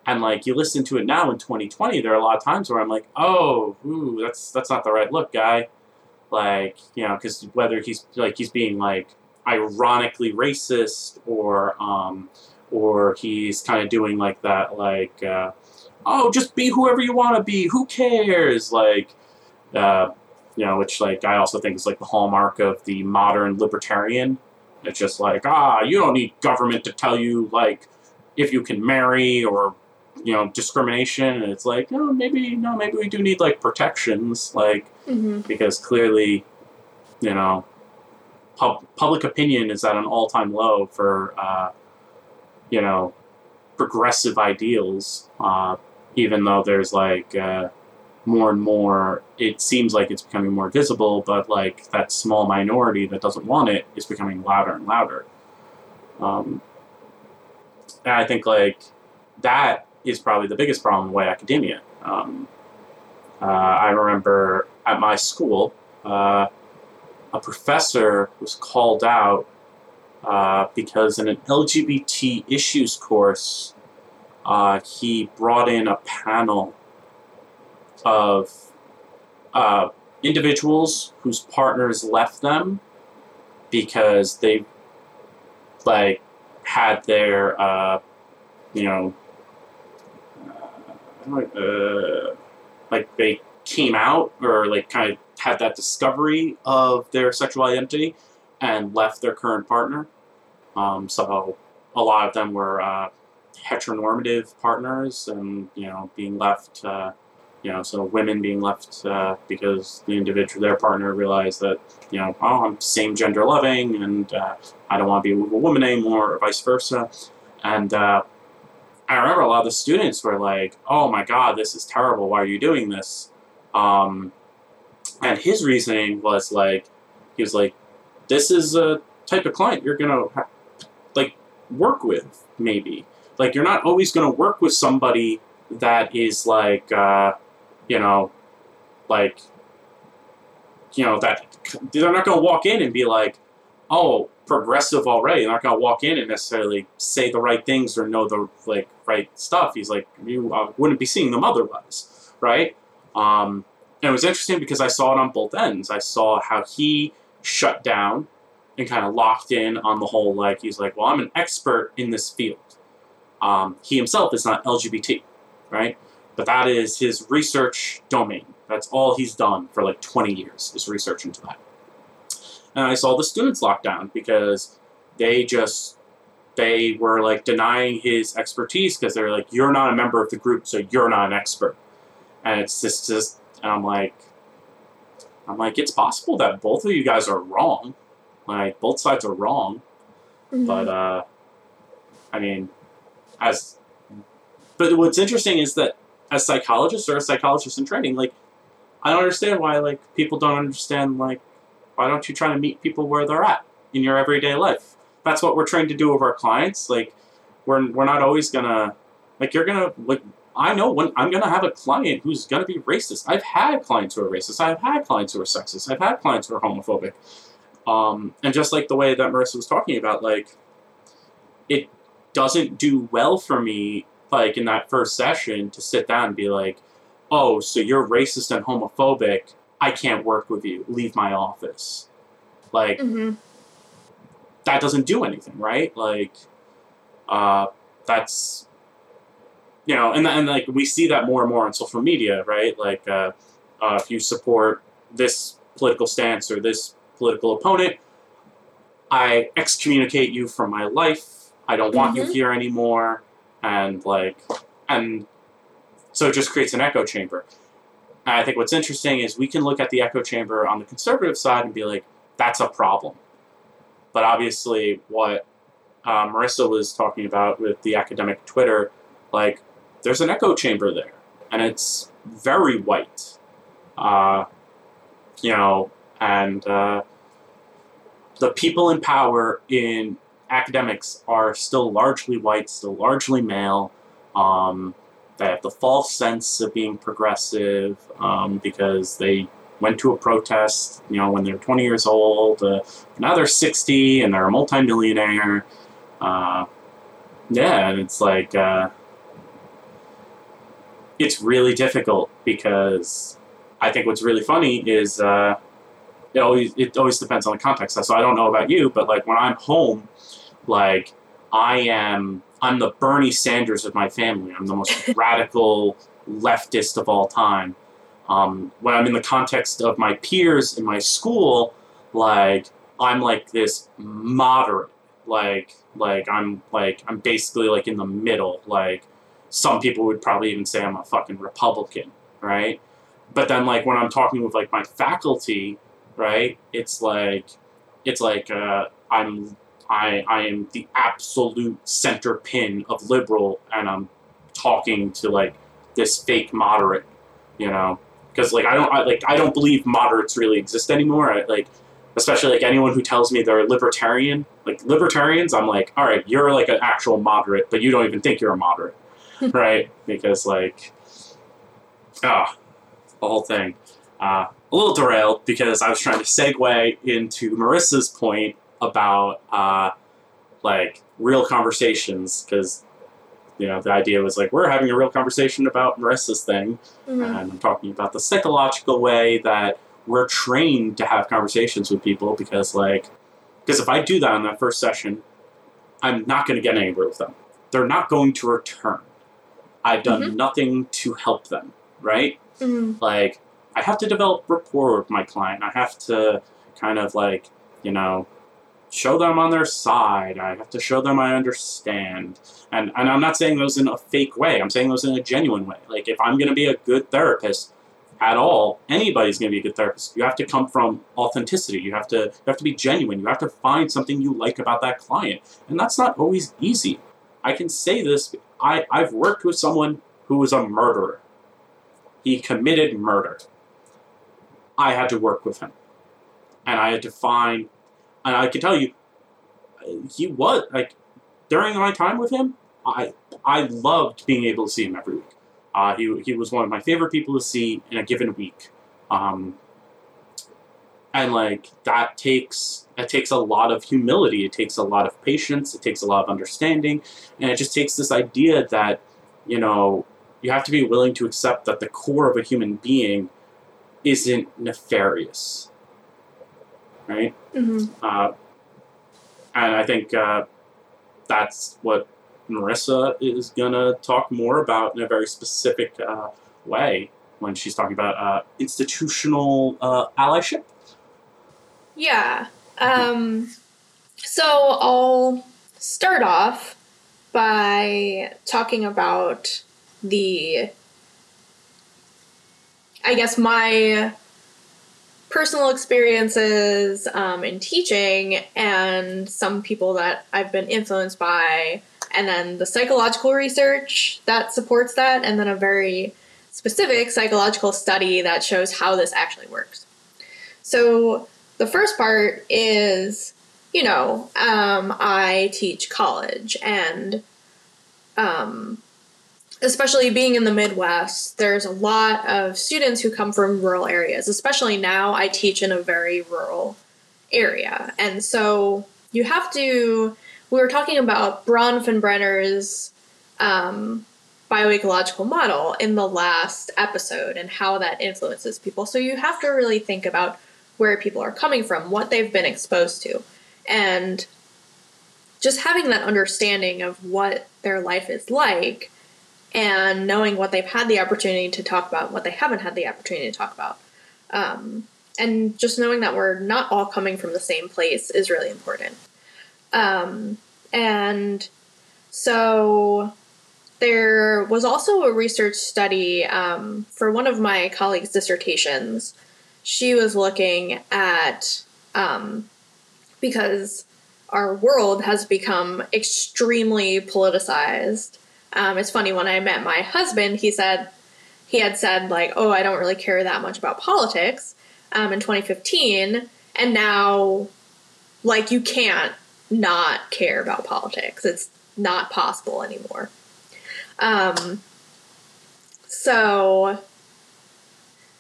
And like you listen to it now in 2020, there are a lot of times where I'm like, oh, ooh, that's that's not the right look, guy. Like you know, because whether he's like he's being like ironically racist or um, or he's kind of doing like that like uh, oh just be whoever you want to be who cares like uh, you know which like I also think is like the hallmark of the modern libertarian it's just like ah you don't need government to tell you like if you can marry or you know discrimination and it's like no maybe no maybe we do need like protections like Mhm. because clearly, you know, pub- public opinion is at an all time low for, uh, you know, progressive ideals, uh, even though there's like uh, more and more, it seems like it's becoming more visible, but like that small minority that doesn't want it is becoming louder and louder. Um, and I think like that is probably the biggest problem with white academia. Um, uh, I remember at my school, uh, a professor was called out uh, because in an LGBT issues course, uh, he brought in a panel of uh, individuals whose partners left them because they like had their uh, you know uh, uh, like they came out or like kind of had that discovery of their sexual identity and left their current partner. Um, so a lot of them were uh, heteronormative partners, and you know being left. You know, so women being left uh, because the individual, their partner, realized that, you know, oh, I'm same gender loving and uh, I don't want to be with a woman anymore, or vice versa. And uh, I remember a lot of the students were like, oh my god, this is terrible. Why are you doing this? Um, and his reasoning was like, he was like, this is a type of client you're going to, ha- like, work with, maybe. Like, you're not always going to work with somebody that is like, uh, you know, like, you know, that they're not going to walk in and be like, oh, progressive already. They're not going to walk in and necessarily say the right things or know the like right stuff. He's like, you uh, wouldn't be seeing them otherwise, right? Um, and it was interesting because I saw it on both ends. I saw how he shut down and kind of locked in on the whole like he's like, well, I'm an expert in this field. Um, he himself is not LGBT, right? But that is his research domain. That's all he's done for like 20 years is research into that. And I saw the students locked down because they just they were like denying his expertise because they're like, you're not a member of the group, so you're not an expert. And it's just just and I'm like I'm like, it's possible that both of you guys are wrong. Like both sides are wrong. Mhm. But uh I mean as but what's interesting is that as psychologists or as psychologists in training, like I don't understand why like people don't understand like why don't you try to meet people where they're at in your everyday life? That's what we're trying to do with our clients. Like we're we're not always gonna like you're gonna like I know when I'm gonna have a client who's gonna be racist. I've had clients who are racist. I've had clients who are sexist. I've had clients who are homophobic. Um, and just like the way that Marissa was talking about, like it doesn't do well for me, like in that first session, to sit down and be like, "Oh, so you're racist and homophobic? I can't work with you. Leave my office." Like Mhm. that doesn't do anything, right? Like, uh, that's you know, and and like we see that more and more on social media, right? Like, uh, uh, if you support this political stance or this political opponent, I excommunicate you from my life. I don't want you Mhm. here anymore, and like, and so it just creates an echo chamber. And I think what's interesting is we can look at the echo chamber on the conservative side and be like, that's a problem. But obviously, what uh, Marissa was talking about with the academic Twitter, like, there's an echo chamber there, and it's very white. Uh, you know, and uh, the people in power in academics are still largely white, still largely male. Um, they have the false sense of being progressive um, because they went to a protest, you know, when they were 20 years old. Uh, now they're 60 and they're a multimillionaire. Uh, yeah, and it's like uh, it's really difficult because I think what's really funny is uh, it always it always depends on the context. So I don't know about you, but like when I'm home, like I am I'm the Bernie Sanders of my family. I'm the most radical leftist of all time. Um, when I'm in the context of my peers in my school, like I'm like this moderate, like like I'm like I'm basically like in the middle. Like some people would probably even say I'm a fucking Republican, right? But then like when I'm talking with like my faculty, right? It's like it's like uh, I'm I I am the absolute center pin of liberal, and I'm talking to like this fake moderate, you know, because like I don't I, like I don't believe moderates really exist anymore. I, like especially like anyone who tells me they're libertarian, like libertarians, I'm like, all right, you're like an actual moderate, but you don't even think you're a moderate, right? Because like, ah, the whole thing. Uh, a little derailed because I was trying to segue into Marissa's point about uh, like real conversations because you know the idea was like we're having a real conversation about Marissa's thing Mhm. and I'm talking about the psychological way that we're trained to have conversations with people because like because if I do that in that first session, I'm not going to get anywhere with them. They're not going to return. I've done Mhm. nothing to help them, right? Mhm. Like I have to develop rapport with my client. I have to kind of like, you know, show them on their side. I have to show them I understand. And and I'm not saying those in a fake way. I'm saying those in a genuine way. Like if I'm going to be a good therapist at all, anybody's going to be a good therapist. You have to come from authenticity. You have to you have to be genuine. You have to find something you like about that client. And that's not always easy. I can say this. I, I've worked with someone who was a murderer. He committed murder. I had to work with him. And I had to find, and I can tell you, he was, like, during my time with him, I, I loved being able to see him every week. Uh, he, he was one of my favorite people to see in a given week. Um, and like that takes it takes a lot of humility it takes a lot of patience it takes a lot of understanding and it just takes this idea that you know you have to be willing to accept that the core of a human being isn't nefarious right Mhm. uh, and i think uh, that's what marissa is gonna talk more about in a very specific uh, way when she's talking about uh, institutional uh, allyship Yeah. Um, so I'll start off by talking about the, I guess, my personal experiences um, in teaching and some people that I've been influenced by, and then the psychological research that supports that, and then a very specific psychological study that shows how this actually works. So, the first part is, you know, um, I teach college, and um, especially being in the Midwest, there's a lot of students who come from rural areas. Especially now, I teach in a very rural area, and so you have to. We were talking about Bronfenbrenner's um, bioecological model in the last episode and how that influences people. So you have to really think about where people are coming from, what they've been exposed to, and just having that understanding of what their life is like and knowing what they've had the opportunity to talk about, what they haven't had the opportunity to talk about. Um, and just knowing that we're not all coming from the same place is really important. Um, and so there was also a research study um, for one of my colleagues' dissertations. She was looking at um, because our world has become extremely politicized. Um, it's funny when I met my husband, he said he had said like, "Oh, I don't really care that much about politics." Um, in 2015, and now, like, you can't not care about politics. It's not possible anymore. Um, so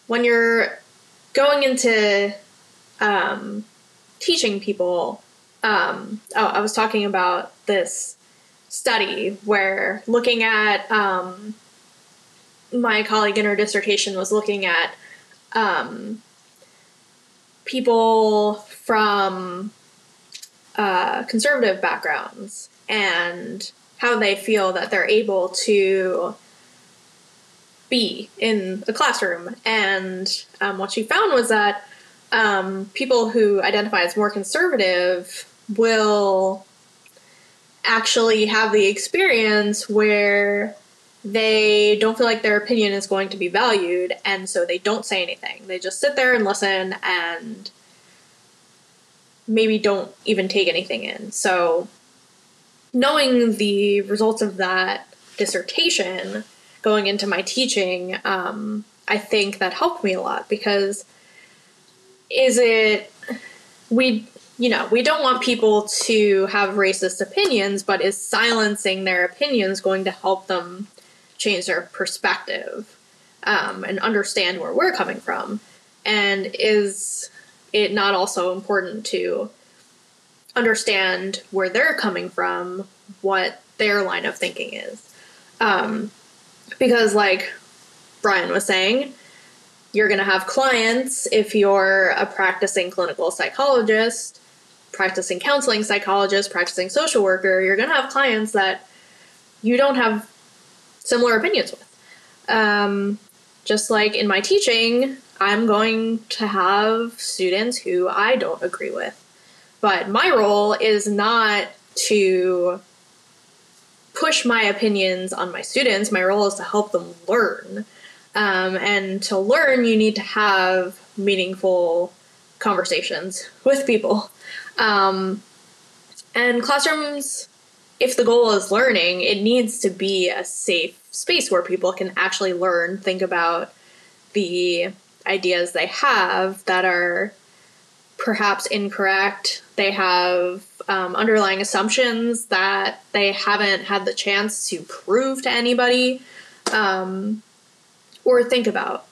when you're going into um, teaching people, um, oh, I was talking about this study where looking at um, my colleague in her dissertation was looking at um, people from uh, conservative backgrounds and how they feel that they're able to be in the classroom. And um, what she found was that um, people who identify as more conservative will actually have the experience where they don't feel like their opinion is going to be valued, and so they don't say anything. They just sit there and listen and maybe don't even take anything in. So, knowing the results of that dissertation going into my teaching, um, I think that helped me a lot because is it we you know we don't want people to have racist opinions but is silencing their opinions going to help them change their perspective um, and understand where we're coming from? And is it not also important to understand where they're coming from what their line of thinking is? Um, because like brian was saying you're going to have clients if you're a practicing clinical psychologist, practicing counseling psychologist, practicing social worker. You're going to have clients that you don't have similar opinions with. Um, just like in my teaching, I'm going to have students who I don't agree with. But my role is not to push my opinions on my students. My role is to help them learn. Um, and to learn, you need to have meaningful conversations with people. Um, and classrooms, if the goal is learning, it needs to be a safe space where people can actually learn, think about the ideas they have that are perhaps incorrect. They have um, underlying assumptions that they haven't had the chance to prove to anybody um, or think about.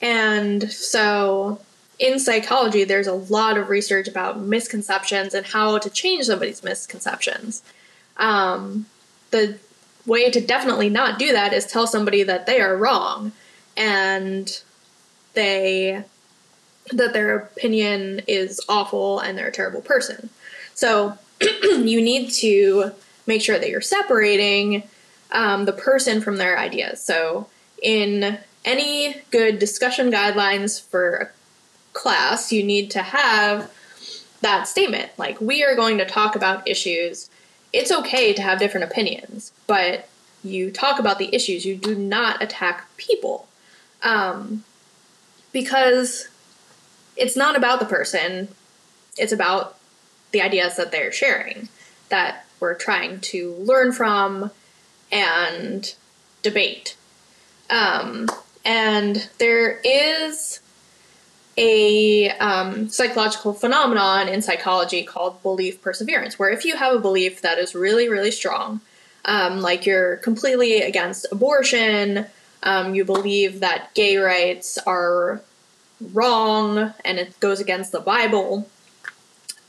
And so in psychology, there's a lot of research about misconceptions and how to change somebody's misconceptions. Um, the way to definitely not do that is tell somebody that they are wrong and they that their opinion is awful and they're a terrible person. So you need to make sure that you're separating um, the person from their ideas. So in any good discussion guidelines for a class, you need to have that statement like, we are going to talk about issues. It's okay to have different opinions, but you talk about the issues, you do not attack people. Um, because it's not about the person, it's about the ideas that they're sharing that we're trying to learn from and debate. Um, and there is a um, psychological phenomenon in psychology called belief perseverance, where if you have a belief that is really, really strong, um, like you're completely against abortion, um, you believe that gay rights are wrong and it goes against the Bible.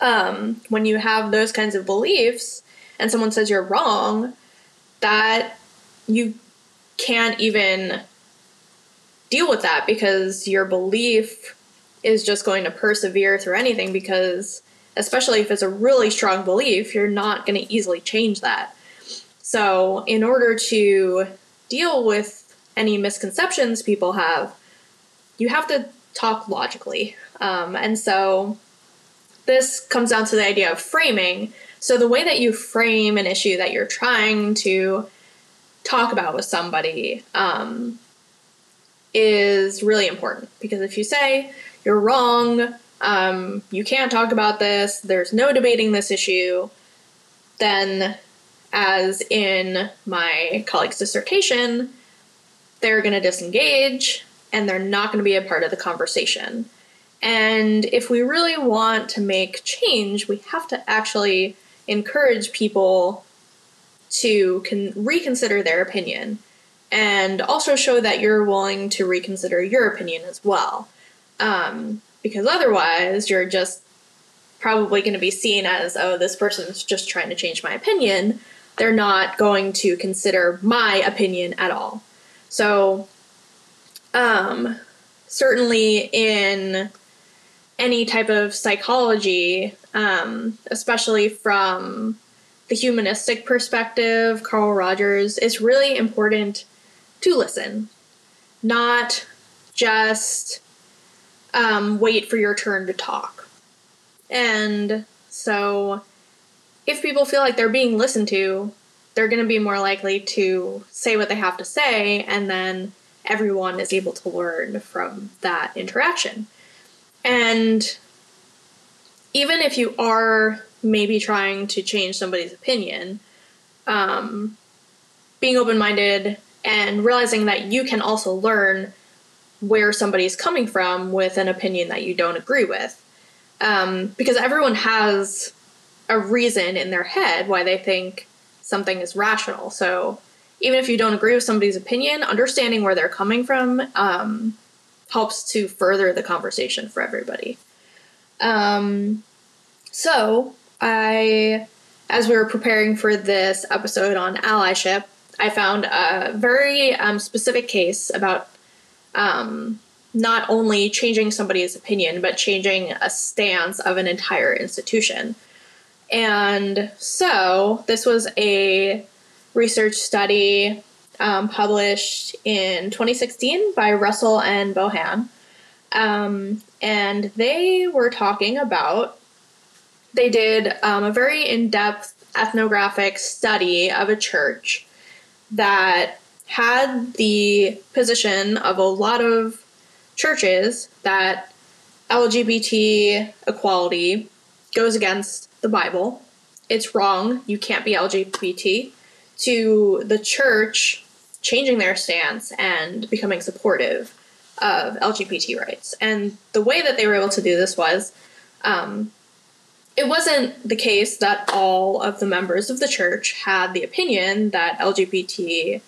Um, when you have those kinds of beliefs and someone says you're wrong, that you can't even deal with that because your belief is just going to persevere through anything because especially if it's a really strong belief you're not going to easily change that. So in order to deal with any misconceptions people have you have to talk logically. Um, and so this comes down to the idea of framing. So the way that you frame an issue that you're trying to talk about with somebody um, is really important because if you say you're wrong, um, you can't talk about this, there's no debating this issue, then, as in my colleague's dissertation, they're going to disengage and they're not going to be a part of the conversation. And if we really want to make change, we have to actually encourage people to con- reconsider their opinion and also show that you're willing to reconsider your opinion as well. Um, because otherwise, you're just probably going to be seen as, oh, this person's just trying to change my opinion. They're not going to consider my opinion at all. So, um, certainly in any type of psychology, um, especially from the humanistic perspective, Carl Rogers, it's really important to listen, not just um, wait for your turn to talk. And so, if people feel like they're being listened to, they're going to be more likely to say what they have to say, and then everyone is able to learn from that interaction. And even if you are maybe trying to change somebody's opinion, um, being open minded and realizing that you can also learn where somebody's coming from with an opinion that you don't agree with. Um, because everyone has a reason in their head why they think something is rational. So even if you don't agree with somebody's opinion, understanding where they're coming from um, helps to further the conversation for everybody. Um, so I, as we were preparing for this episode on allyship, I found a very um, specific case about um, not only changing somebody's opinion, but changing a stance of an entire institution. And so this was a research study um, published in 2016 by Russell and Bohan. Um, and they were talking about, they did um, a very in depth ethnographic study of a church that had the position of a lot of churches that LGBT equality goes against the Bible. It's wrong. You can't be LGBT. To the church changing their stance and becoming supportive of LGBT rights. And the way that they were able to do this was um, it wasn't the case that all of the members of the church had the opinion that LGBT,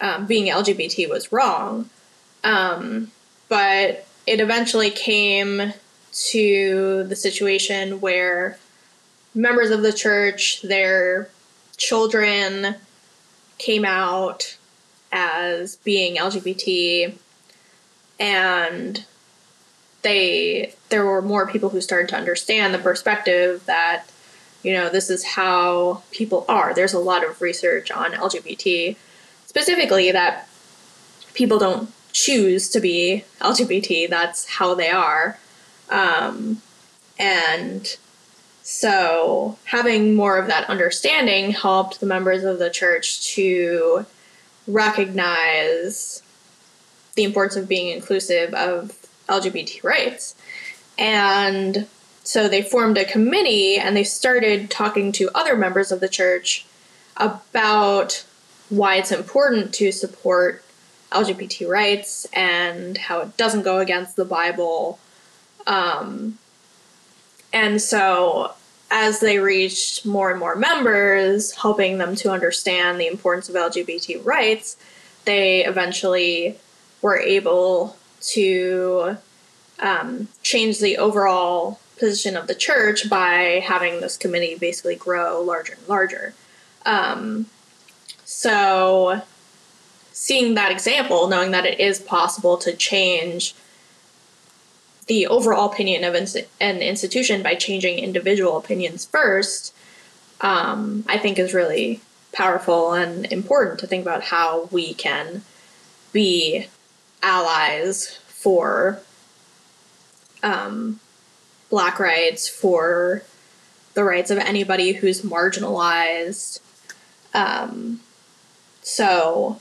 um, being LGBT, was wrong. Um, but it eventually came to the situation where members of the church, their children came out as being LGBT and they there were more people who started to understand the perspective that you know this is how people are there's a lot of research on lgbt specifically that people don't choose to be lgbt that's how they are um, and so having more of that understanding helped the members of the church to recognize the importance of being inclusive of LGBT rights. And so they formed a committee and they started talking to other members of the church about why it's important to support LGBT rights and how it doesn't go against the Bible. Um, and so, as they reached more and more members, helping them to understand the importance of LGBT rights, they eventually were able to um, change the overall position of the church by having this committee basically grow larger and larger. Um, so, seeing that example, knowing that it is possible to change the overall opinion of an institution by changing individual opinions first, um, I think is really powerful and important to think about how we can be allies for um, black rights, for the rights of anybody who's marginalized. Um, so,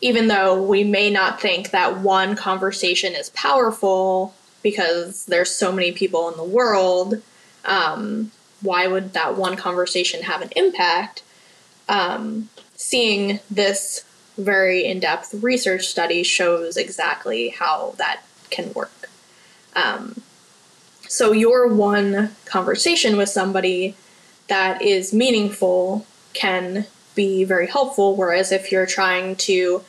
even though we may not think that one conversation is powerful because there's so many people in the world, um, why would that one conversation have an impact? Um, seeing this very in depth research study shows exactly how that can work. Um, so, your one conversation with somebody that is meaningful can be very helpful, whereas if you're trying to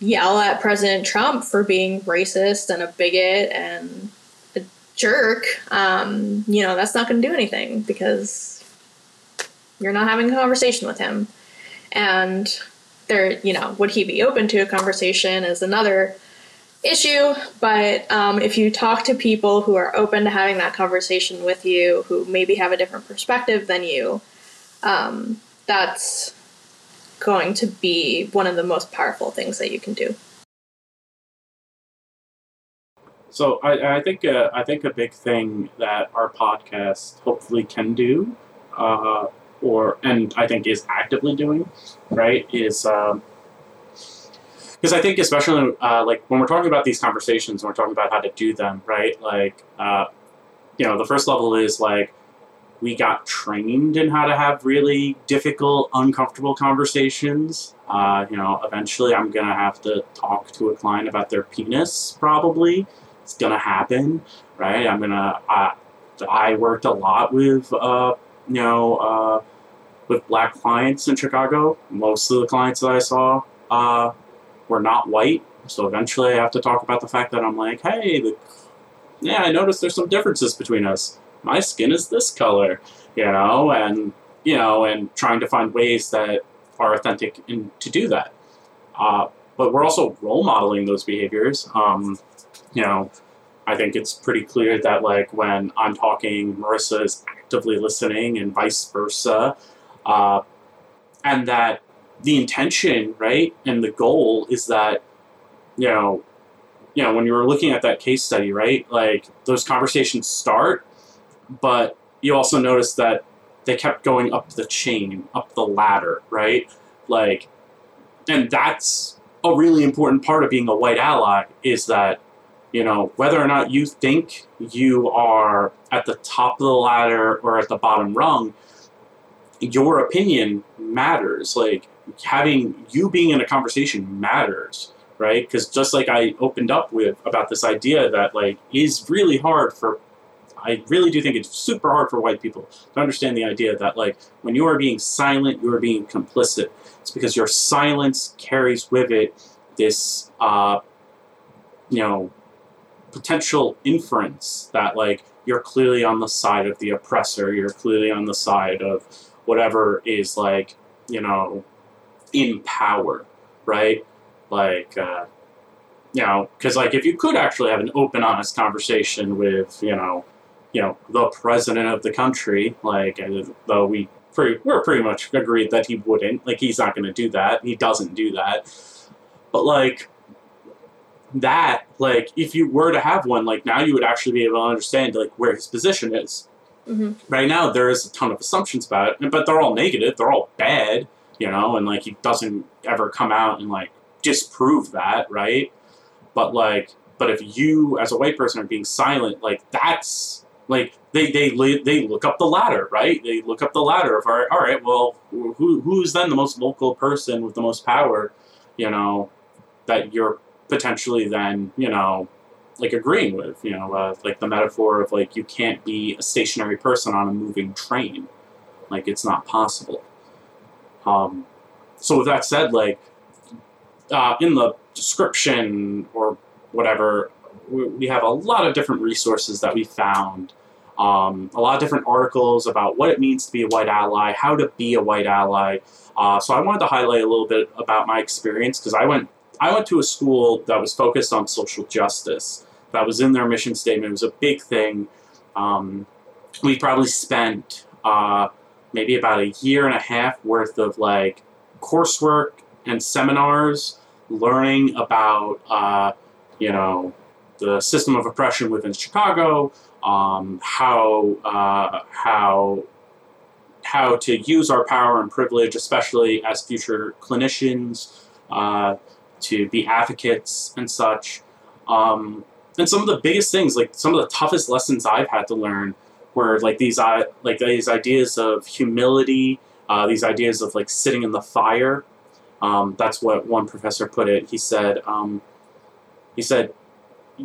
yell at President Trump for being racist and a bigot and a jerk, um, you know, that's not going to do anything because you're not having a conversation with him. And there, you know, would he be open to a conversation is another issue. But um, if you talk to people who are open to having that conversation with you, who maybe have a different perspective than you, um, that's going to be one of the most powerful things that you can do. So I, I think uh, I think a big thing that our podcast hopefully can do uh, or and I think is actively doing, right, is because um, I think especially uh, like when we're talking about these conversations, and we're talking about how to do them, right, like uh, you know, the first level is like we got trained in how to have really difficult, uncomfortable conversations. Uh, you know, eventually I'm gonna have to talk to a client about their penis. Probably, it's gonna happen, right? I'm gonna. Uh, I worked a lot with, uh, you know, uh, with black clients in Chicago. Most of the clients that I saw uh, were not white. So eventually I have to talk about the fact that I'm like, hey, the, yeah, I noticed there's some differences between us. My skin is this color, you know, and, you know, and trying to find ways that are authentic in, to do that. Uh, but we're also role modeling those behaviors. Um, you know, I think it's pretty clear that like when I'm talking, Marissa is actively listening, and vice versa, uh, and that the intention, right, and the goal is that, you know, you know, when you were looking at that case study, right, like those conversations start, but you also notice that they kept going up the chain, up the ladder, right, like, and that's a really important part of being a white ally is that you know, whether or not you think you are at the top of the ladder or at the bottom rung, your opinion matters. Like having you being in a conversation matters, right? Because just like I opened up with about this idea that like is really hard for I really do think it's super hard for white people to understand the idea that like when you are being silent, you are being complicit. It's because your silence carries with it this uh, you know potential inference that like you're clearly on the side of the oppressor you're clearly on the side of whatever is like you know in power right like uh, you know because like if you could actually have an open honest conversation with you know you know the president of the country like though we pretty we're pretty much agreed that he wouldn't like he's not going to do that he doesn't do that but like that, like, if you were to have one, like, now you would actually be able to understand, like, where his position is. Mm-hmm. Right now, there is a ton of assumptions about it, but they're all negative. They're all bad, you know, and, like, he doesn't ever come out and, like, disprove that, right? But, like, but if you, as a white person, are being silent, like, that's, like, they, they, they look up the ladder, right? They look up the ladder of, all right, all right well, who, who's then the most vocal person with the most power, you know, that you're potentially then you know like agreeing with? You know uh, like the metaphor of like you can't be a stationary person on a moving train. Like it's not possible. Um, so with that said like uh, in the description or whatever we, have a lot of different resources that we found um, a lot of different articles about what it means to be a white ally how to be a white ally uh, so i wanted to highlight a little bit about my experience because i went I went to a school that was focused on social justice. That was in their mission statement. It was a big thing. Um, we probably spent uh, maybe about a year and a half worth of like coursework and seminars learning about uh, you know the system of oppression within Chicago, um, how uh, how how to use our power and privilege, especially as future clinicians, uh, to be advocates and such. Um, and some of the biggest things, like some of the toughest lessons I've had to learn, were like these uh, like these ideas of humility, uh, these ideas of like sitting in the fire. Um, that's what one professor put it. He said, um, he said,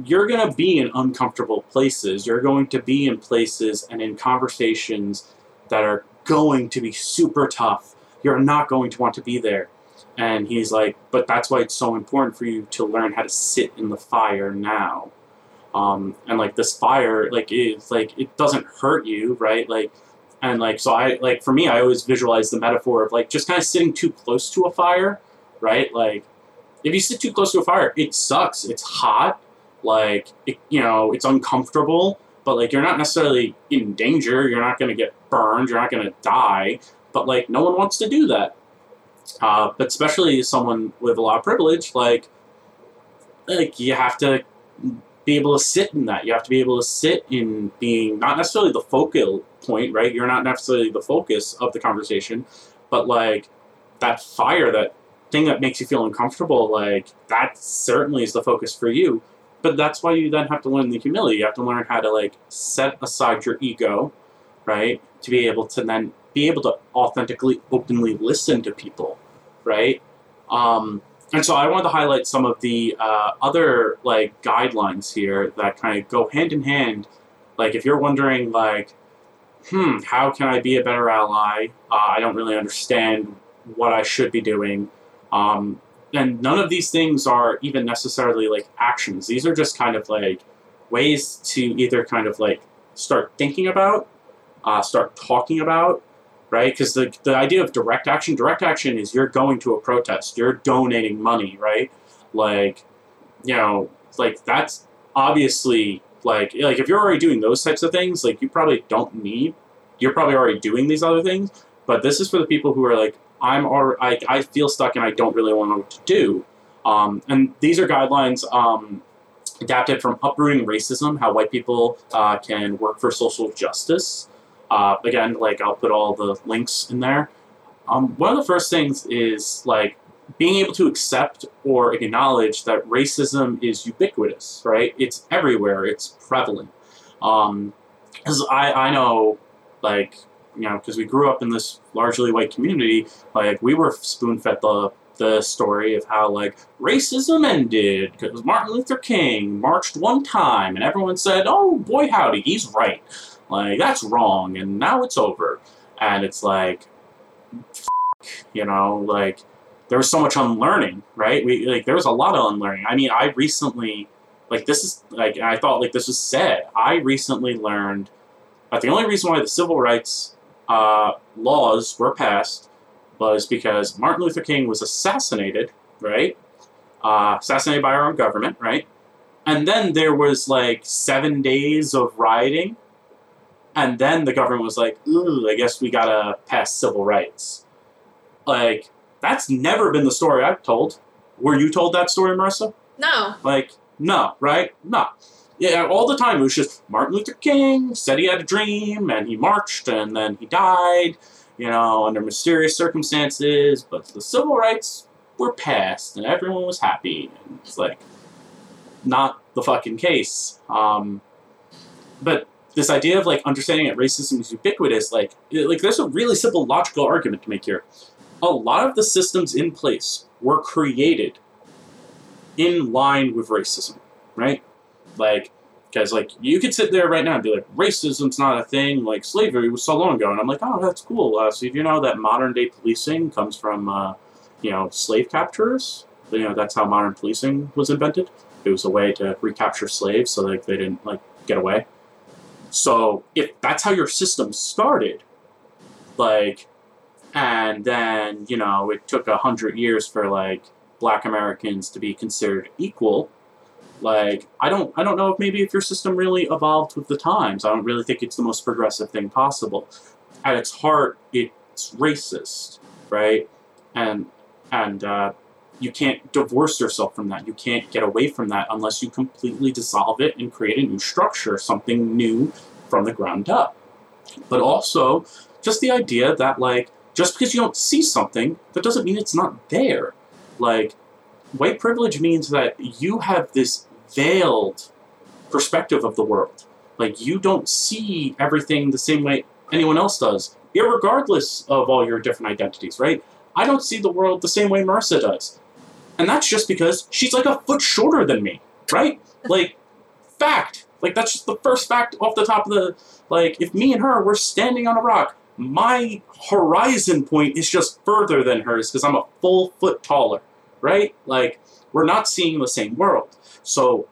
you're going to be in uncomfortable places. You're going to be in places and in conversations that are going to be super tough. You're not going to want to be there. And he's like, but that's why it's so important for you to learn how to sit in the fire now. Um, and like this fire, like it's like it doesn't hurt you, right? Like, and like so I like for me, I always visualize the metaphor of like just kind of sitting too close to a fire, right? Like, if you sit too close to a fire, it sucks. It's hot, like it, you know, it's uncomfortable, but like you're not necessarily in danger. You're not gonna get burned. You're not gonna die. But like no one wants to do that. Uh, but especially someone with a lot of privilege, like, like you have to be able to sit in that. You have to be able to sit in being not necessarily the focal point, right? You're not necessarily the focus of the conversation, but like that fire, that thing that makes you feel uncomfortable, like that certainly is the focus for you. But that's why you then have to learn the humility. You have to learn how to like set aside your ego, right? To be able to then be able to authentically, openly listen to people, right? Um, and so I wanted to highlight some of the uh, other like guidelines here that kind of go hand in hand. Like if you're wondering like, hmm, how can I be a better ally? Uh, I don't really understand what I should be doing. Um, and none of these things are even necessarily like actions. These are just kind of like ways to either kind of like start thinking about, uh, start talking about, right? Because the, the idea of direct action, direct action is you're going to a protest, you're donating money, right? Like, you know, like that's obviously like like if you're already doing those types of things, like you probably don't need. You're probably already doing these other things, but this is for the people who are like, I'm already, I, I feel stuck and I don't really want to know what to do. Um, and these are guidelines um, adapted from Uprooting Racism How White People uh, Can Work for Social Justice. Uh, again, like I'll put all the links in there. Um, one of the first things is like being able to accept or acknowledge that racism is ubiquitous, right? It's everywhere, it's prevalent. Um, because I, I know, like, you know, because we grew up in this largely white community, like, we were spoon fed the, the story of how, like, racism ended because Martin Luther King marched one time and everyone said, oh, boy, howdy, he's right. Like, that's wrong, and now it's over. And it's like, you know, like, there was so much unlearning, right? We like there was a lot of unlearning. I mean, I recently, like this is like I thought like this was said. I recently learned that the only reason why the civil rights uh, laws were passed was because Martin Luther King was assassinated, right? Uh, assassinated by our own government, right? And then there was like seven days of rioting, and then the government was like, "Ooh, I guess we gotta pass civil rights." Like that's never been the story I've told. Were you told that story, Marissa? No. Like, no, right? No. Yeah, all the time it was just Martin Luther King said he had a dream and he marched and then he died, you know, under mysterious circumstances, but the civil rights were passed and everyone was happy. And it's like, not the fucking case. Um, but this idea of like understanding that racism is ubiquitous, like, like there's a really simple logical argument to make here a lot of the systems in place were created in line with racism, right? Like, because like you could sit there right now and be like, racism's not a thing. Like slavery was so long ago, and I'm like, oh, that's cool. Uh, so you know that modern day policing comes from, uh, you know, slave capturers. You know that's how modern policing was invented. It was a way to recapture slaves so like they didn't like get away. So if that's how your system started, like and then you know it took a hundred years for like black americans to be considered equal like i don't i don't know if maybe if your system really evolved with the times i don't really think it's the most progressive thing possible. At its heart it's racist right? And and uh, you can't divorce yourself from that. You can't get away from that unless you completely dissolve it and create a new structure something new from the ground up. But also just the idea that like just because you don't see something, that doesn't mean it's not there. Like, white privilege means that you have this veiled perspective of the world. Like, you don't see everything the same way anyone else does, regardless of all your different identities, right? I don't see the world the same way Marissa does. And that's just because she's like a foot shorter than me, right? like, fact. Like, that's just the first fact off the top of the. Like, if me and her were standing on a rock, my horizon point is just further than hers because I'm a full foot taller, right? Like, we're not seeing the same world. So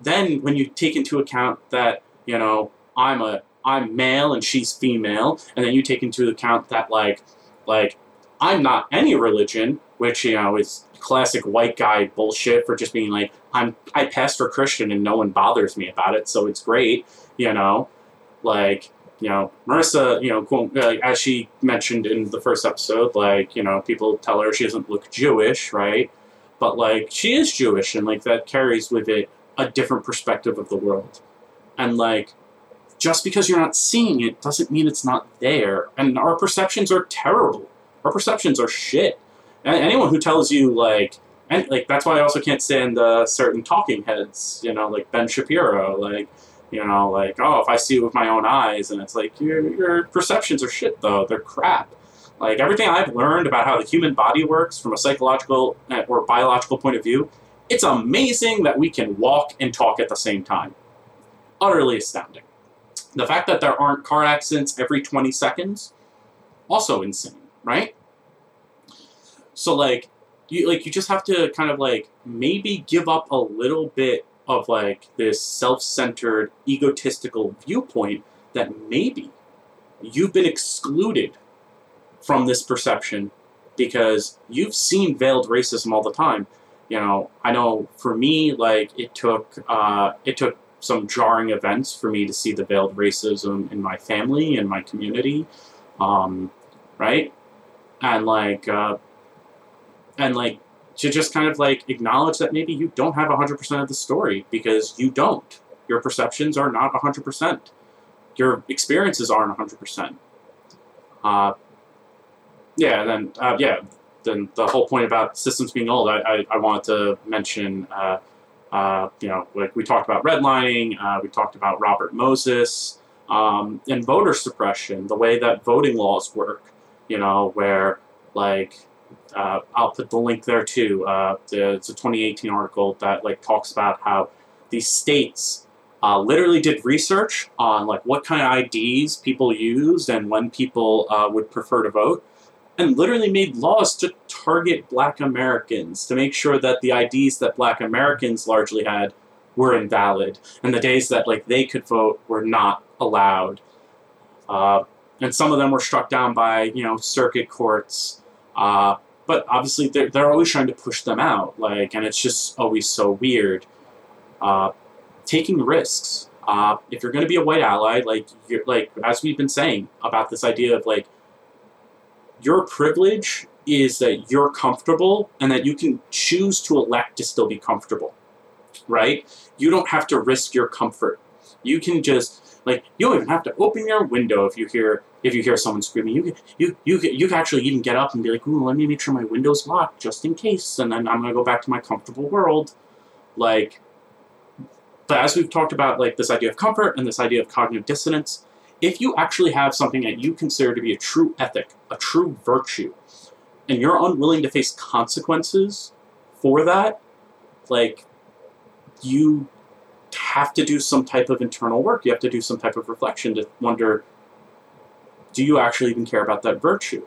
then when you take into account that, you know, I'm a I'm male and she's female, and then you take into account that like like I'm not any religion, which, you know, is classic white guy bullshit for just being like, I'm I pass for Christian and no one bothers me about it, so it's great, you know. Like you know, Marissa, you know, quote, uh, as she mentioned in the first episode, like, you know, people tell her she doesn't look Jewish, right? But, like, she is Jewish, and, like, that carries with it a different perspective of the world. And, like, just because you're not seeing it doesn't mean it's not there. And our perceptions are terrible. Our perceptions are shit. And anyone who tells you, like, and, like, that's why I also can't stand uh, certain talking heads, you know, like Ben Shapiro, like, you know, like, oh, if I see it with my own eyes, and it's like, your, your perceptions are shit, though. They're crap. Like, everything I've learned about how the human body works from a psychological uh, or biological point of view, it's amazing that we can walk and talk at the same time. Utterly astounding. The fact that there aren't car accidents every 20 seconds, also insane, right? So, like, you like you just have to kind of like maybe give up a little bit of like this self-centered egotistical viewpoint that maybe you've been excluded from this perception because you've seen veiled racism all the time you know, I know for me, like it took uh, it took some jarring events for me to see the veiled racism in my family and my community, um, right? And like, uh, and like to just kind of like acknowledge that maybe you don't have 100% of the story because you don't. Your perceptions are not 100%. Your experiences aren't 100%. Uh, yeah, and then, uh, yeah, then the whole point about systems being old, I, I, I wanted to mention, uh, uh, you know, like we talked about redlining, uh, we talked about Robert Moses, um, and voter suppression, the way that voting laws work, you know, where like uh, I'll put the link there too. Uh, it's a 2018 article that like talks about how these states uh, literally did research on like what kind of IDs people used and when people uh, would prefer to vote, and literally made laws to target Black Americans to make sure that the IDs that Black Americans largely had were invalid, and the days that like they could vote were not allowed. Uh, and some of them were struck down by you know circuit courts. Uh, but obviously they're, they're always trying to push them out like and it's just always so weird. Uh, taking risks. Uh, if you're going to be a white ally like you're like as we've been saying about this idea of like your privilege is that you're comfortable and that you can choose to elect to still be comfortable right? You don't have to risk your comfort. You can just like you don't even have to open your window if you hear if you hear someone screaming. You you you you can actually even get up and be like, "Ooh, let me make sure my window's locked just in case," and then I'm gonna go back to my comfortable world. Like, but as we've talked about, like this idea of comfort and this idea of cognitive dissonance, if you actually have something that you consider to be a true ethic, a true virtue, and you're unwilling to face consequences for that, like you have to do some type of internal work. You have to do some type of reflection to wonder do you actually even care about that virtue?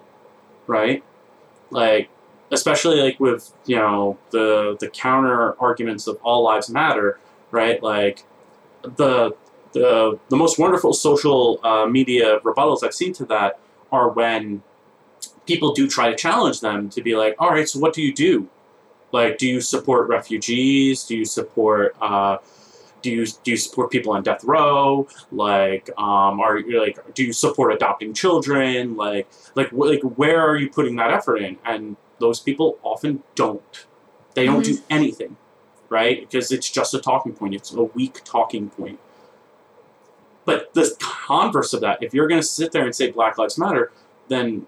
Right? Like, especially like with, you know, the the counter arguments of all lives matter, right? Like the the the most wonderful social uh, media rebuttals I've seen to that are when people do try to challenge them to be like, all right, so what do you do? Like, do you support refugees? Do you support uh, do you do you support people on death row? Like, um, are you like do you support adopting children? Like, like wh- like where are you putting that effort in? And those people often don't. They don't Mhm. do anything, right? Because it's just a talking point. It's a weak talking point. But the converse of that, if you're going to sit there and say Black Lives Matter, then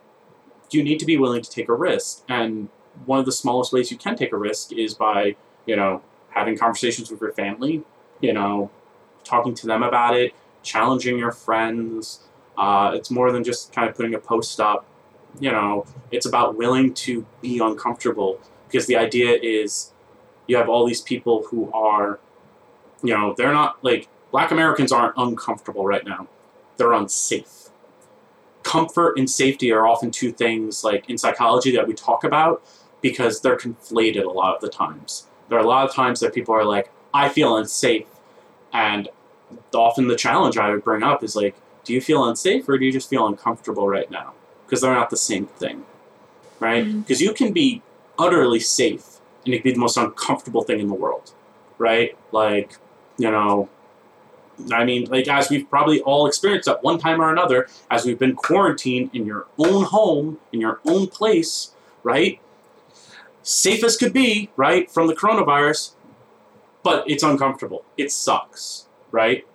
you need to be willing to take a risk. And one of the smallest ways you can take a risk is by, you know, having conversations with your family, you know, talking to them about it, challenging your friends. Uh, it's more than just kind of putting a post up. You know, it's about willing to be uncomfortable because the idea is you have all these people who are, you know, they're not like black Americans aren't uncomfortable right now, they're unsafe. Comfort and safety are often two things like in psychology that we talk about because they're conflated a lot of the times. There are a lot of times that people are like, I feel unsafe. And often the challenge I would bring up is like, do you feel unsafe or do you just feel uncomfortable right now? Because they're not the same thing, right? Mm-hmm. Because you can be utterly safe and it can be the most uncomfortable thing in the world, right? Like, you know, I mean, like as we've probably all experienced at one time or another, as we've been quarantined in your own home, in your own place, right? Safe as could be, right, from the coronavirus, but it's uncomfortable. It sucks, right?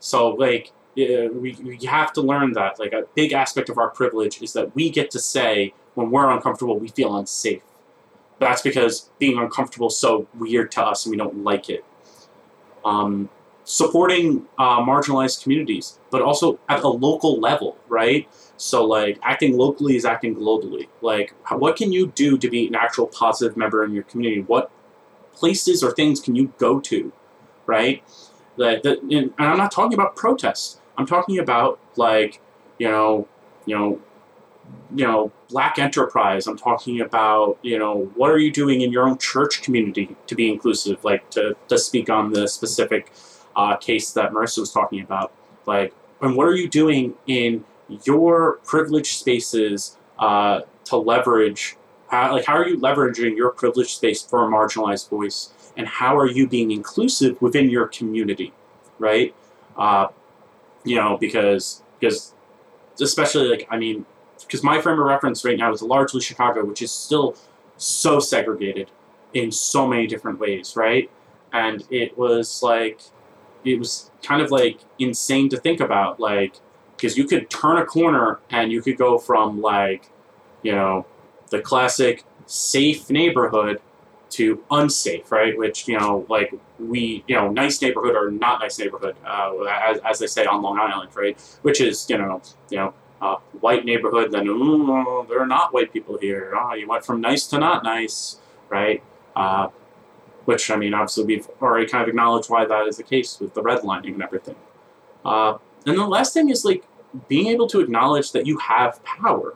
So, like, we, we have to learn that. Like, a big aspect of our privilege is that we get to say when we're uncomfortable, we feel unsafe. That's because being uncomfortable is so weird to us and we don't like it. Um, supporting uh, marginalized communities, but also at a local level, right? So, like, acting locally is acting globally. Like, what can you do to be an actual positive member in your community? What places or things can you go to, right? That, that and, I'm not talking about protests. I'm talking about like, you know, you know, you know, black enterprise. I'm talking about, you know, what are you doing in your own church community to be inclusive? Like to, to speak on the specific uh, case that Marissa was talking about. Like, and what are you doing in your privileged spaces uh, to leverage How, like, how are you leveraging your privileged space for a marginalized voice? And how are you being inclusive within your community, right? Uh, you know, because because especially like I mean, because my frame of reference right now is largely Chicago, which is still so segregated in so many different ways, right? And it was like it was kind of like insane to think about, like because you could turn a corner and you could go from like you know the classic safe neighborhood to unsafe, right? Which you know, like we, you know, nice neighborhood or not nice neighborhood, uh, as, as they say on Long Island, right? Which is you know, you know, uh, white neighborhood, then ooh, there are not white people here. Oh, you went from nice to not nice, right? Uh, which I mean, obviously we've already kind of acknowledged why that is the case with the redlining and everything. Uh, and the last thing is like being able to acknowledge that you have power.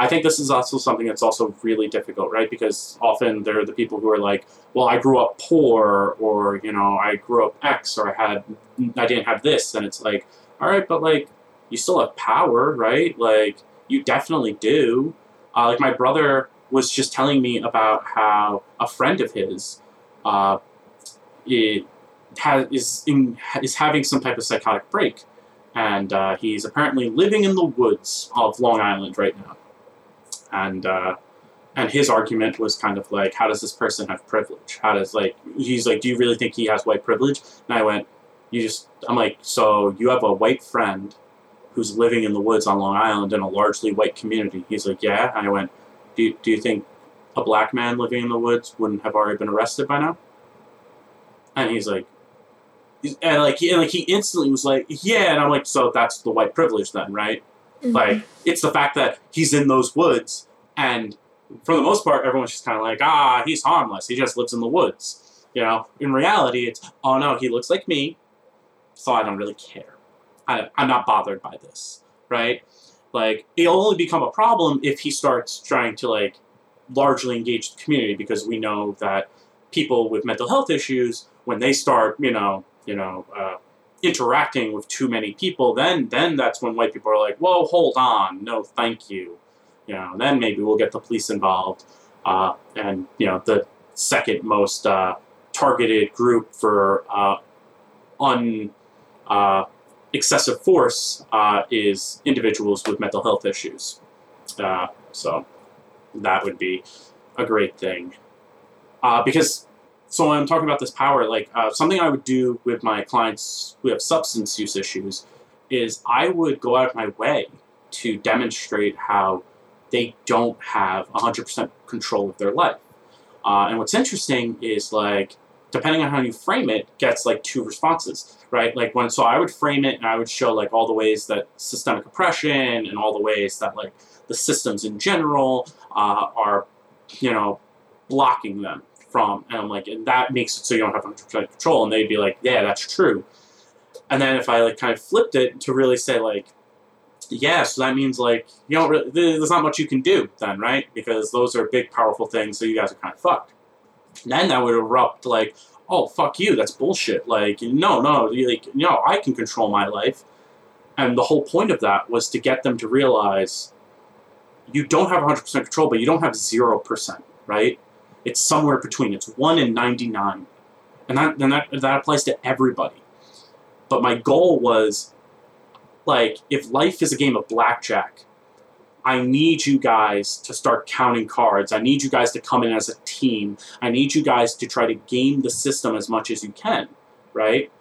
I think this is also something that's also really difficult, right? Because often there are the people who are like, well, I grew up poor, or, you know, I grew up X, or I had, I didn't have this. And it's like, all right, but like, you still have power, right? Like, you definitely do. Uh, like, my brother was just telling me about how a friend of his uh, it has, is, in, is having some type of psychotic break. And uh, he's apparently living in the woods of Long Island right now and uh, and his argument was kind of like, how does this person have privilege? How does like he's like, do you really think he has white privilege? And I went, you just I'm like, so you have a white friend who's living in the woods on Long Island in a largely white community. He's like, yeah. And I went, do you, do you think a black man living in the woods wouldn't have already been arrested by now? And he's like, and like, he, and like he instantly was like, yeah. And I'm like, so that's the white privilege then, right? Mm-hmm. Like, it's the fact that he's in those woods, and for the most part, everyone's just kind of like, ah, he's harmless. He just lives in the woods. You know, in reality, it's, oh no, he looks like me, so I don't really care. I, I'm not bothered by this, right? Like, it'll only become a problem if he starts trying to, like, largely engage the community because we know that people with mental health issues, when they start, you know, you know, uh, interacting with too many people, then then that's when white people are like, whoa, hold on, no, thank you. You know, then maybe we'll get the police involved. Uh, and you know, the second most uh, targeted group for uh, un uh, excessive force uh, is individuals with mental health issues. Uh, so that would be a great thing. because so when I'm talking about this power, like uh, something I would do with my clients who have substance use issues is I would go out of my way to demonstrate how they don't have 100% control of their life. Uh, and what's interesting is like, depending on how you frame it, gets like two responses, right? Like when, so I would frame it and I would show like all the ways that systemic oppression and all the ways that like the systems in general uh, are, you know, blocking them from. And I'm like, and that makes it so you don't have 100% control. And they'd be like, yeah, that's true. And then if I like kind of flipped it to really say like, yeah, so that means like you don't really, there's not much you can do then, right? Because those are big, powerful things. So you guys are kind of fucked. And then that would erupt like, oh fuck you, that's bullshit. Like no, no, like no, I can control my life. And the whole point of that was to get them to realize you don't have 100% control, but you don't have 0%, right? It's somewhere between. It's 1 in 99. And that, and that, that applies to everybody. But my goal was, like, if life is a game of blackjack, I need you guys to start counting cards. I need you guys to come in as a team. I need you guys to try to game the system as much as you can, right?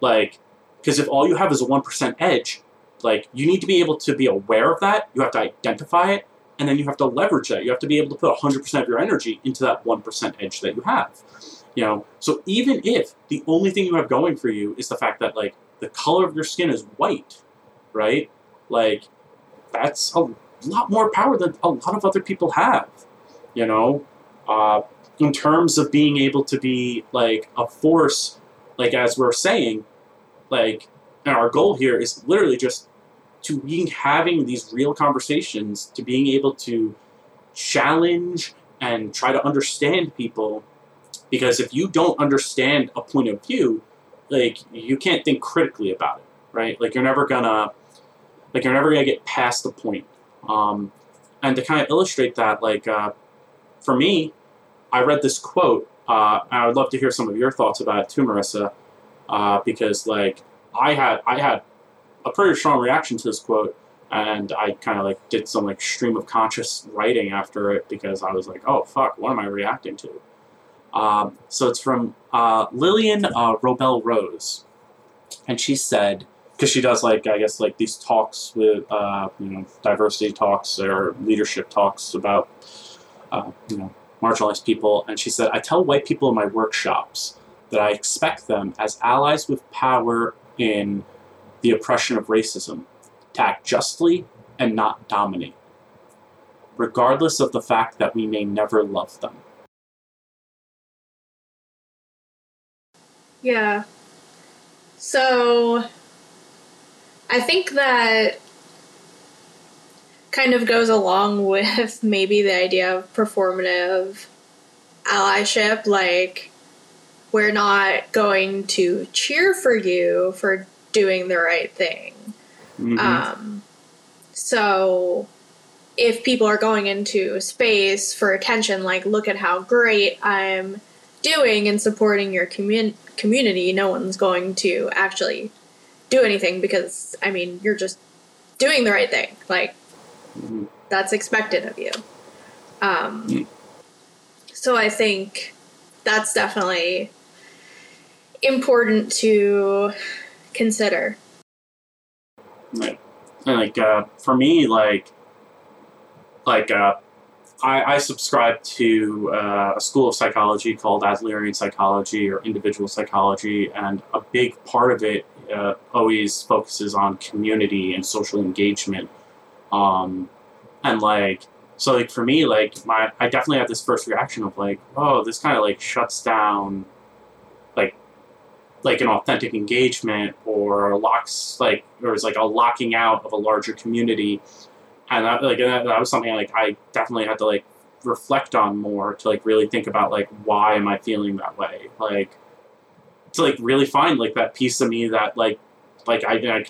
Like, because if all you have is a 1% edge, like, you need to be able to be aware of that. You have to identify it and then you have to leverage that. You have to be able to put 100% of your energy into that 1% edge that you have. You know, so even if the only thing you have going for you is the fact that like the color of your skin is white, right? Like that's a lot more power than a lot of other people have. You know, uh, in terms of being able to be like a force, like as we're saying, like, and our goal here is literally just to being having these real conversations, to being able to challenge and try to understand people. Because if you don't understand a point of view, like you can't think critically about it, right? Like you're never gonna, like you're never gonna get past the point. Um, and to kind of illustrate that, like uh, for me, I read this quote. Uh, and I would love to hear some of your thoughts about it too, Marissa, uh, because like I had I had a pretty strong reaction to this quote, and I kind of like did some like stream of conscious writing after it because I was like, oh fuck, what am I reacting to? Um, so it's from uh, Lillian uh, Roybal Rose, and she said because she does like I guess like these talks with uh, you know diversity talks or leadership talks about uh, you know marginalized people, and she said I tell white people in my workshops that I expect them as allies with power in the oppression of racism to act justly and not dominate, regardless of the fact that we may never love them. Yeah. So I think that kind of goes along with maybe the idea of performative allyship. Like, we're not going to cheer for you for doing the right thing. Mhm. Um, so if people are going into space for attention, like, look at how great I'm doing and supporting your commun- community, no one's going to actually do anything because, I mean, you're just doing the right thing. Like, Mhm. that's expected of you. Um, Mm. So I think that's definitely important to consider. Like, and like uh, for me, like, like uh, I, I subscribe to uh, a school of psychology called Adlerian psychology or individual psychology, and a big part of it uh, always focuses on community and social engagement. Um, and like, so like for me, like my I definitely had this first reaction of like, oh, this kind of like shuts down, like an authentic engagement or locks like or is like a locking out of a larger community. And that like and that, that was something like i definitely had to like reflect on more to like really think about like why am i feeling that way? Like to like really find like that piece of me that like like i, I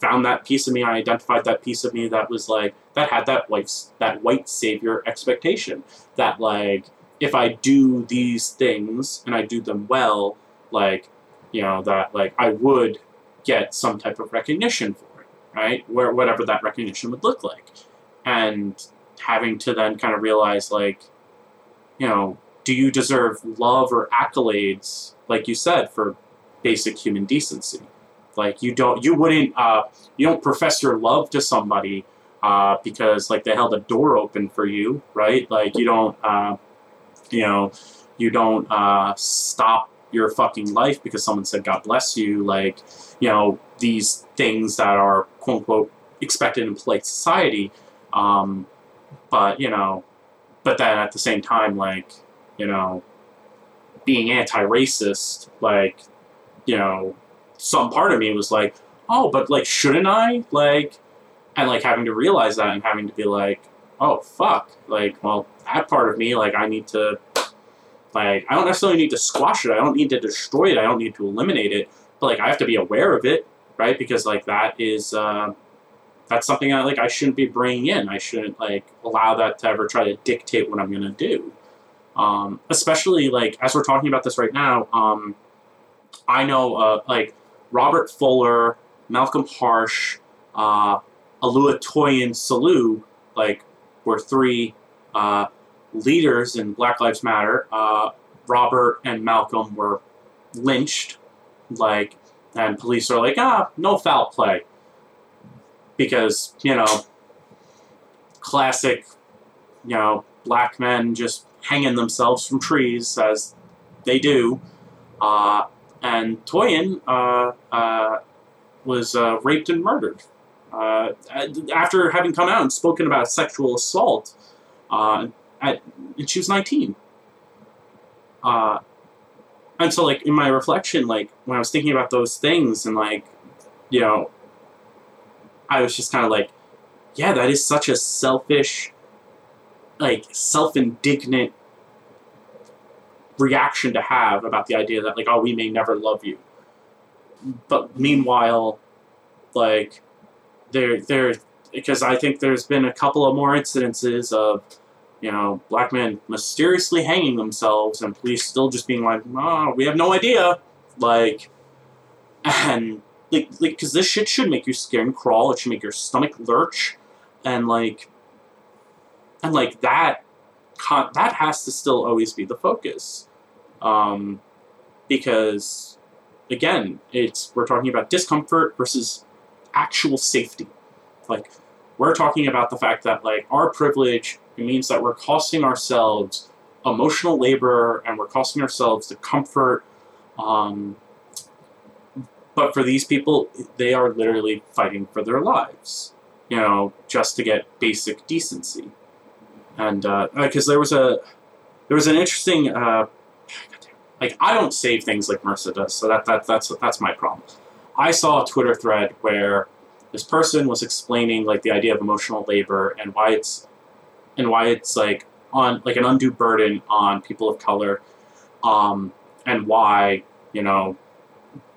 found that piece of me i identified that piece of me that was like that had that white that white savior expectation that like if i do these things and i do them well like you know that like I would get some type of recognition for it, right? Where whatever that recognition would look like, and having to then kind of realize like, you know, do you deserve love or accolades, like you said, for basic human decency? Like you don't, you wouldn't, uh, you don't profess your love to somebody uh, because like they held a door open for you, right? Like you don't, uh, you know, you don't uh, stop your fucking life because someone said God bless you, like, you know, these things that are quote unquote expected in polite society. Um, but, you know, but then at the same time, like, you know, being anti racist, like, you know, some part of me was like, oh, but like, shouldn't I? Like, and like having to realize that and having to be like, oh, fuck. Like, well, that part of me, like, I need to like, I don't necessarily need to squash it. I don't need to destroy it. I don't need to eliminate it. But like, I have to be aware of it, right? Because like that is uh, that's something I like. I shouldn't be bringing in. I shouldn't like allow that to ever try to dictate what I'm gonna do. Um, especially like as we're talking about this right now. Um, I know uh, like Robert Fuller, Malcolm Harsch, uh, Oluwatoyin Salau, like were three. Uh, leaders in Black Lives Matter, uh, Robert and Malcolm were lynched, like, and police are like, ah, no foul play, because you know, classic, you know, black men just hanging themselves from trees as they do, uh, and Toyin uh, uh, was uh, raped and murdered. Uh, after having come out and spoken about sexual assault, uh, at and she was 19 uh and so like in my reflection like when i was thinking about those things and like you know i was just kind of like yeah that is such a selfish like self-indignant reaction to have about the idea that like oh we may never love you. But meanwhile like there there because i think there's been a couple of more incidences of you know, black men mysteriously hanging themselves and police still just being like, oh, we have no idea. Like, and, like, like, because this shit should make your skin crawl, it should make your stomach lurch, and, like, and, like, that, that has to still always be the focus. Um, because, again, it's, we're talking about discomfort versus actual safety. Like, we're talking about the fact that, like, our privilege means that we're costing ourselves emotional labor and we're costing ourselves the comfort. Um, but for these people, they are literally fighting for their lives, you know, just to get basic decency. And because uh, there was a there was an interesting uh, like I don't save things like Marissa does, so that, that that's that's my problem. I saw a Twitter thread where this person was explaining like the idea of emotional labor and why it's and why it's like on like an undue burden on people of color, um, and why you know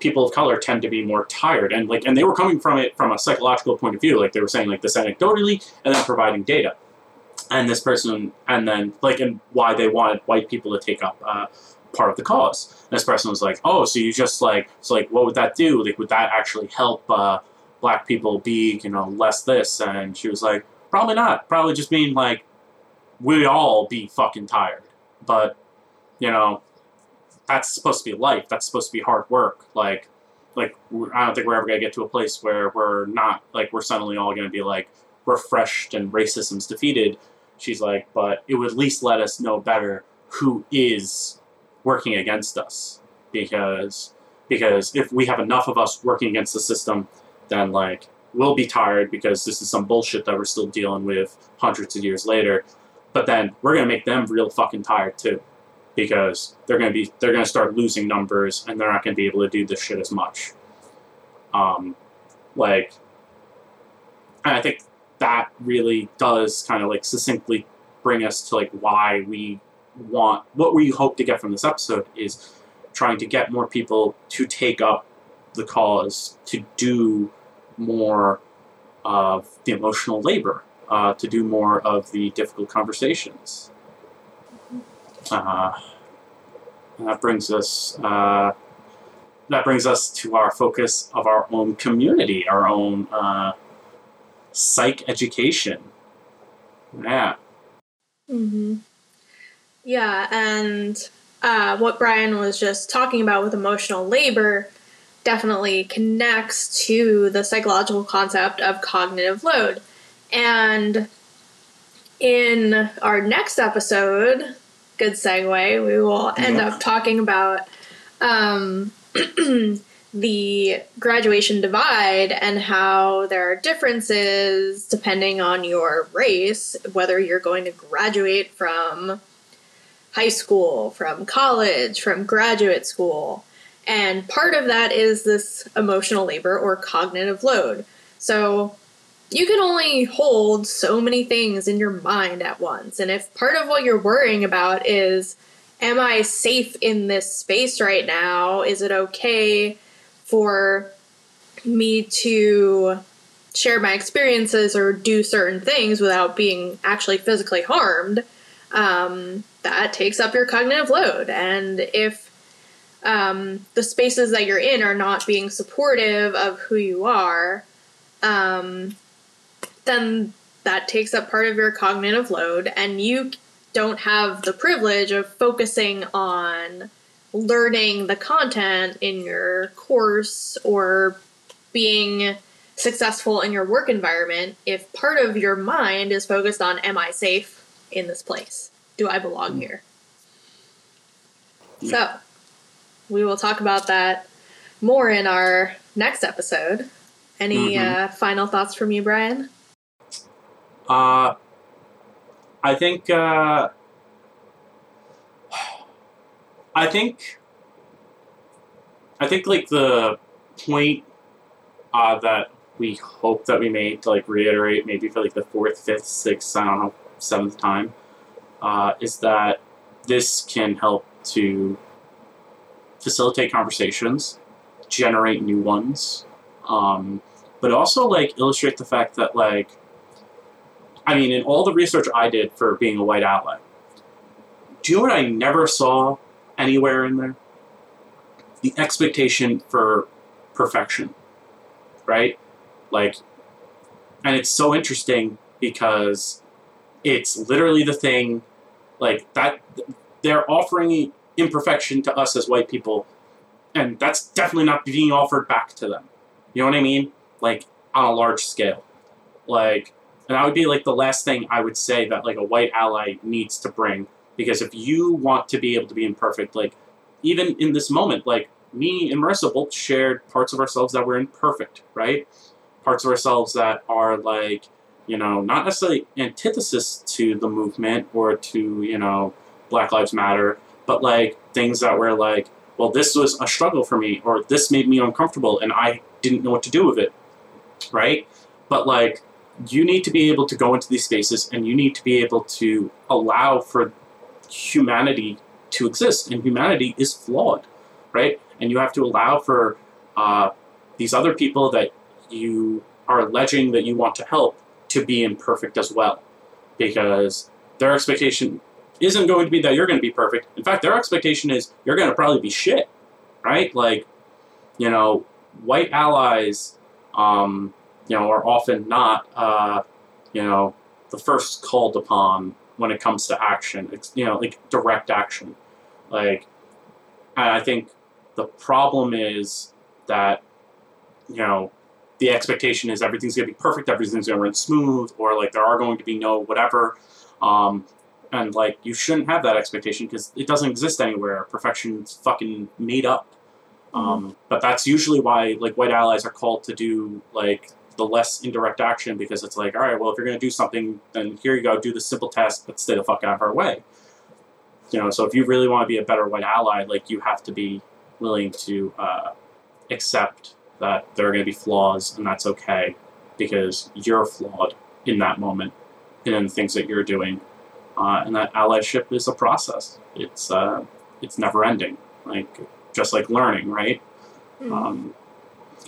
people of color tend to be more tired. And like and they were coming from it from a psychological point of view. Like they were saying like this anecdotally and then providing data. And this person and then like and why they wanted white people to take up uh, part of the cause. And this person was like oh so you just like so like what would that do? Like would that actually help uh, black people be you know less this and she was like probably not probably just mean like we all be fucking tired. But, you know, that's supposed to be life. That's supposed to be hard work. Like, like I don't think we're ever gonna get to a place where we're not like we're suddenly all gonna be like refreshed and racism's defeated. She's like, but it would at least let us know better who is working against us because because if we have enough of us working against the system, then like we'll be tired because this is some bullshit that we're still dealing with hundreds of years later. But then we're gonna make them real fucking tired too, because they're gonna be they're gonna start losing numbers and they're not gonna be able to do this shit as much. Um, like, and I think that really does kind of like succinctly bring us to like why we want what we hope to get from this episode is trying to get more people to take up the cause to do more of the emotional labor uh, to do more of the difficult conversations. Uh, that brings us uh, that brings us to our focus of our own community, our own uh, psych education. Yeah. Mm-hmm. Yeah, and uh, what Brian was just talking about with emotional labor definitely connects to the psychological concept of cognitive load. And in our next episode, good segue, we will end yeah. up talking about um, the graduation divide and how there are differences depending on your race, whether you're going to graduate from high school, from college, from graduate school. And part of that is this emotional labor or cognitive load. So, you can only hold so many things in your mind at once. And if part of what you're worrying about is, am I safe in this space right now? Is it okay for me to share my experiences or do certain things without being actually physically harmed? Um, that takes up your cognitive load. And if um, the spaces that you're in are not being supportive of who you are, um, then that takes up part of your cognitive load, and you don't have the privilege of focusing on learning the content in your course or being successful in your work environment if part of your mind is focused on am I safe in this place? Do I belong here? So, we will talk about that more in our next episode. Any mm-hmm. uh, final thoughts from you, Brian? Uh, I think. Uh, I think. I think like the point uh, that we hope that we made to like reiterate maybe for like the fourth, fifth, sixth, I don't know, seventh time, uh, is that this can help to facilitate conversations, generate new ones, um, but also like illustrate the fact that like I mean, in all the research I did for being a white ally, do you know what I never saw anywhere in there? The expectation for perfection, right? Like, and it's so interesting because it's literally the thing, like that. They're offering imperfection to us as white people, and that's definitely not being offered back to them. You know what I mean? Like on a large scale, like, and that would be like the last thing I would say that like a white ally needs to bring because if you want to be able to be imperfect, like even in this moment, like me and Marissa both shared parts of ourselves that were imperfect, right? Parts of ourselves that are like, you know, not necessarily antithesis to the movement or to, you know, Black Lives Matter, but like things that were like, well, this was a struggle for me, or this made me uncomfortable and I didn't know what to do with it, right? But like, you need to be able to go into these spaces and you need to be able to allow for humanity to exist, and humanity is flawed, right? And you have to allow for uh, these other people that you are alleging that you want to help to be imperfect as well, because their expectation isn't going to be that you're going to be perfect. In fact, their expectation is you're going to probably be shit, right? Like, you know, white allies, um, you know, are often not, uh, you know, the first called upon when it comes to action. It's, you know, like direct action. Like, and I think the problem is that, you know, the expectation is everything's going to be perfect, everything's going to run smooth, or like there are going to be no whatever. Um, and like you shouldn't have that expectation because it doesn't exist anywhere. Perfection's fucking made up. Um, but that's usually why like white allies are called to do like the less indirect action because it's like, all right, well, if you're going to do something, then here you go, do the simple task, but stay the fuck out of our way. You know, so if you really want to be a better white ally, like you have to be willing to uh, accept that there are going to be flaws, and that's okay because you're flawed in that moment and in the things that you're doing, uh, and that allyship is a process. It's uh, it's never ending, like just like learning, right? Mm. Um,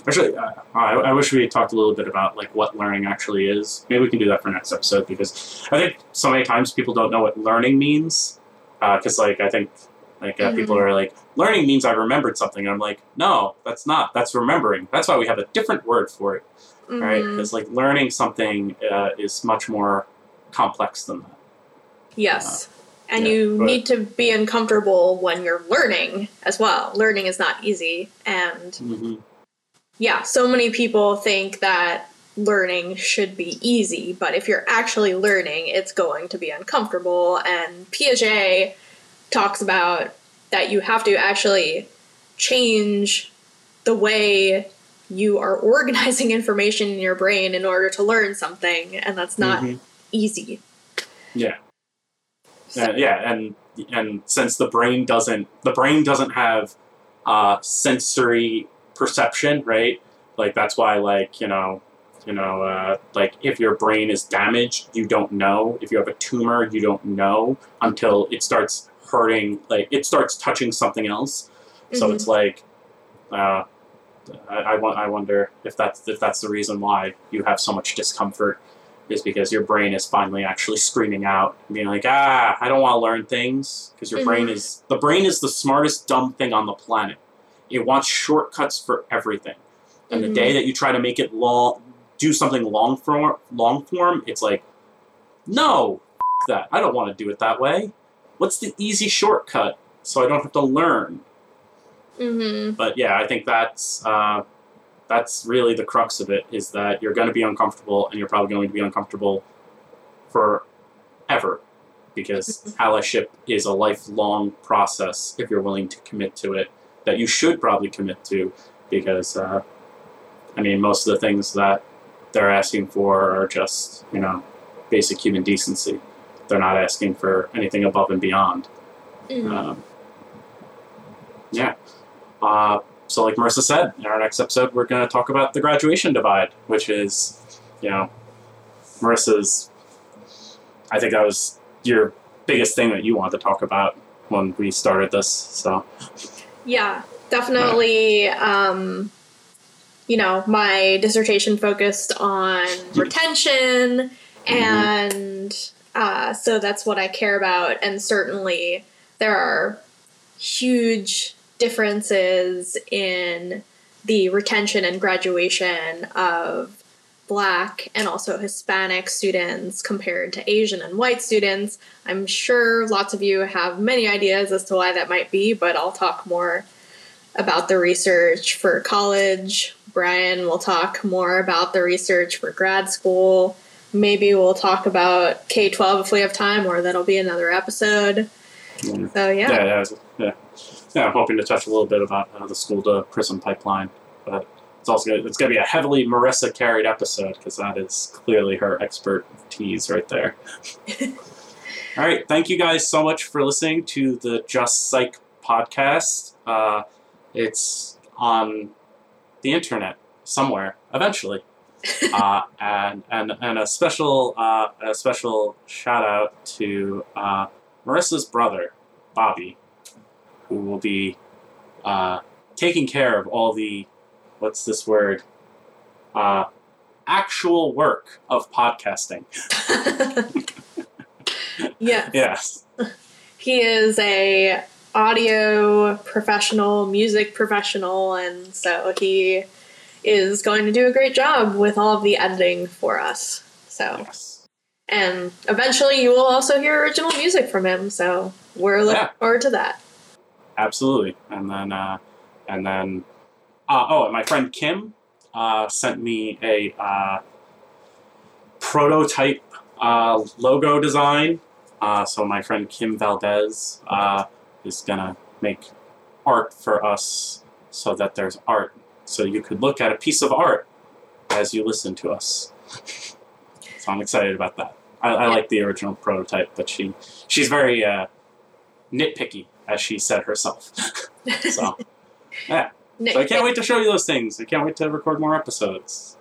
actually, uh, I, I wish we had talked a little bit about like what learning actually is. Maybe we can do that for next episode because I think so many times people don't know what learning means. Because like I think like uh, people Mhm. are like learning means I remembered something. I'm like, no, that's not. That's remembering. That's why we have a different word for it, right? Mhm. Because like learning something uh, is much more complex than that. Yes. And yeah, you but- need to be uncomfortable when you're learning as well. Learning is not easy. And hmm yeah, so many people think that learning should be easy, but if you're actually learning, it's going to be uncomfortable. And Piaget talks about that you have to actually change the way you are organizing information in your brain in order to learn something, and that's not Mhm. easy. Yeah. So- Uh, yeah, and and since the brain doesn't the brain doesn't have uh, sensory perception, right? Like that's why, like you know, you know, uh, like if your brain is damaged, you don't know. If you have a tumor, you don't know until it starts hurting. Like it starts touching something else. So Mhm. it's like, uh, I, I, I wonder if that's if that's the reason why you have so much discomfort is because your brain is finally actually screaming out, being like, ah, I don't want to learn things because your brain Mhm. is the brain is the smartest dumb thing on the planet. It wants shortcuts for everything, and the Mhm. day that you try to make it long, do something long form, long form, it's like, no, f- that I don't want to do it that way. What's the easy shortcut so I don't have to learn? Mhm. but yeah, I think that's uh, that's really the crux of it is that you're going to be uncomfortable, and you're probably going to be uncomfortable forever, because allyship is a lifelong process if you're willing to commit to it. That you should probably commit to, because uh, I mean, most of the things that they're asking for are just you know basic human decency. They're not asking for anything above and beyond. Mhm. Um, yeah. Uh, so, like Marissa said, in our next episode, we're going to talk about the graduation divide, which is, you know, Marissa's. I think that was your biggest thing that you wanted to talk about when we started this. So, Yeah, definitely. Um, you know, my dissertation focused on retention And uh, so that's what I care about. And certainly there are huge differences in the retention and graduation of black and also Hispanic students compared to Asian and white students. I'm sure lots of you have many ideas as to why that might be, but I'll talk more about the research for college. Brian will talk more about the research for grad school. Maybe we'll talk about K 12 if we have time, or that'll be another episode. So, yeah. Yeah, yeah, yeah. Yeah, I'm hoping to touch a little bit about uh, the school to prison pipeline, but it's also gonna, it's going to be a heavily Marissa carried episode because that is clearly her expertise right there. All right, thank you guys so much for listening to the Just Psych podcast. Uh, it's on the internet somewhere eventually. uh, and and and a special uh, a special shout out to uh, Marissa's brother, Bobby, who will be uh, taking care of all the what's this word uh, actual work of podcasting. yes. Yes. He is a audio professional, music professional, and so he is going to do a great job with all of the editing for us. So, Yes. and eventually you will also hear original music from him. So we're looking Yeah. forward to that. Absolutely. And then, uh, and then, uh, oh, and my friend Kim uh, sent me a uh, prototype uh, logo design. Uh, so my friend Kim Valdez uh, is gonna make art for us, so that there's art, so you could look at a piece of art as you listen to us. so I'm excited about that. I, I like the original prototype, but she she's very uh, nitpicky, as she said herself. so yeah, Nick, so I can't wait to show you those things. I can't wait to record more episodes.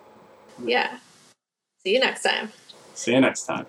Yeah. See you next time. See you next time.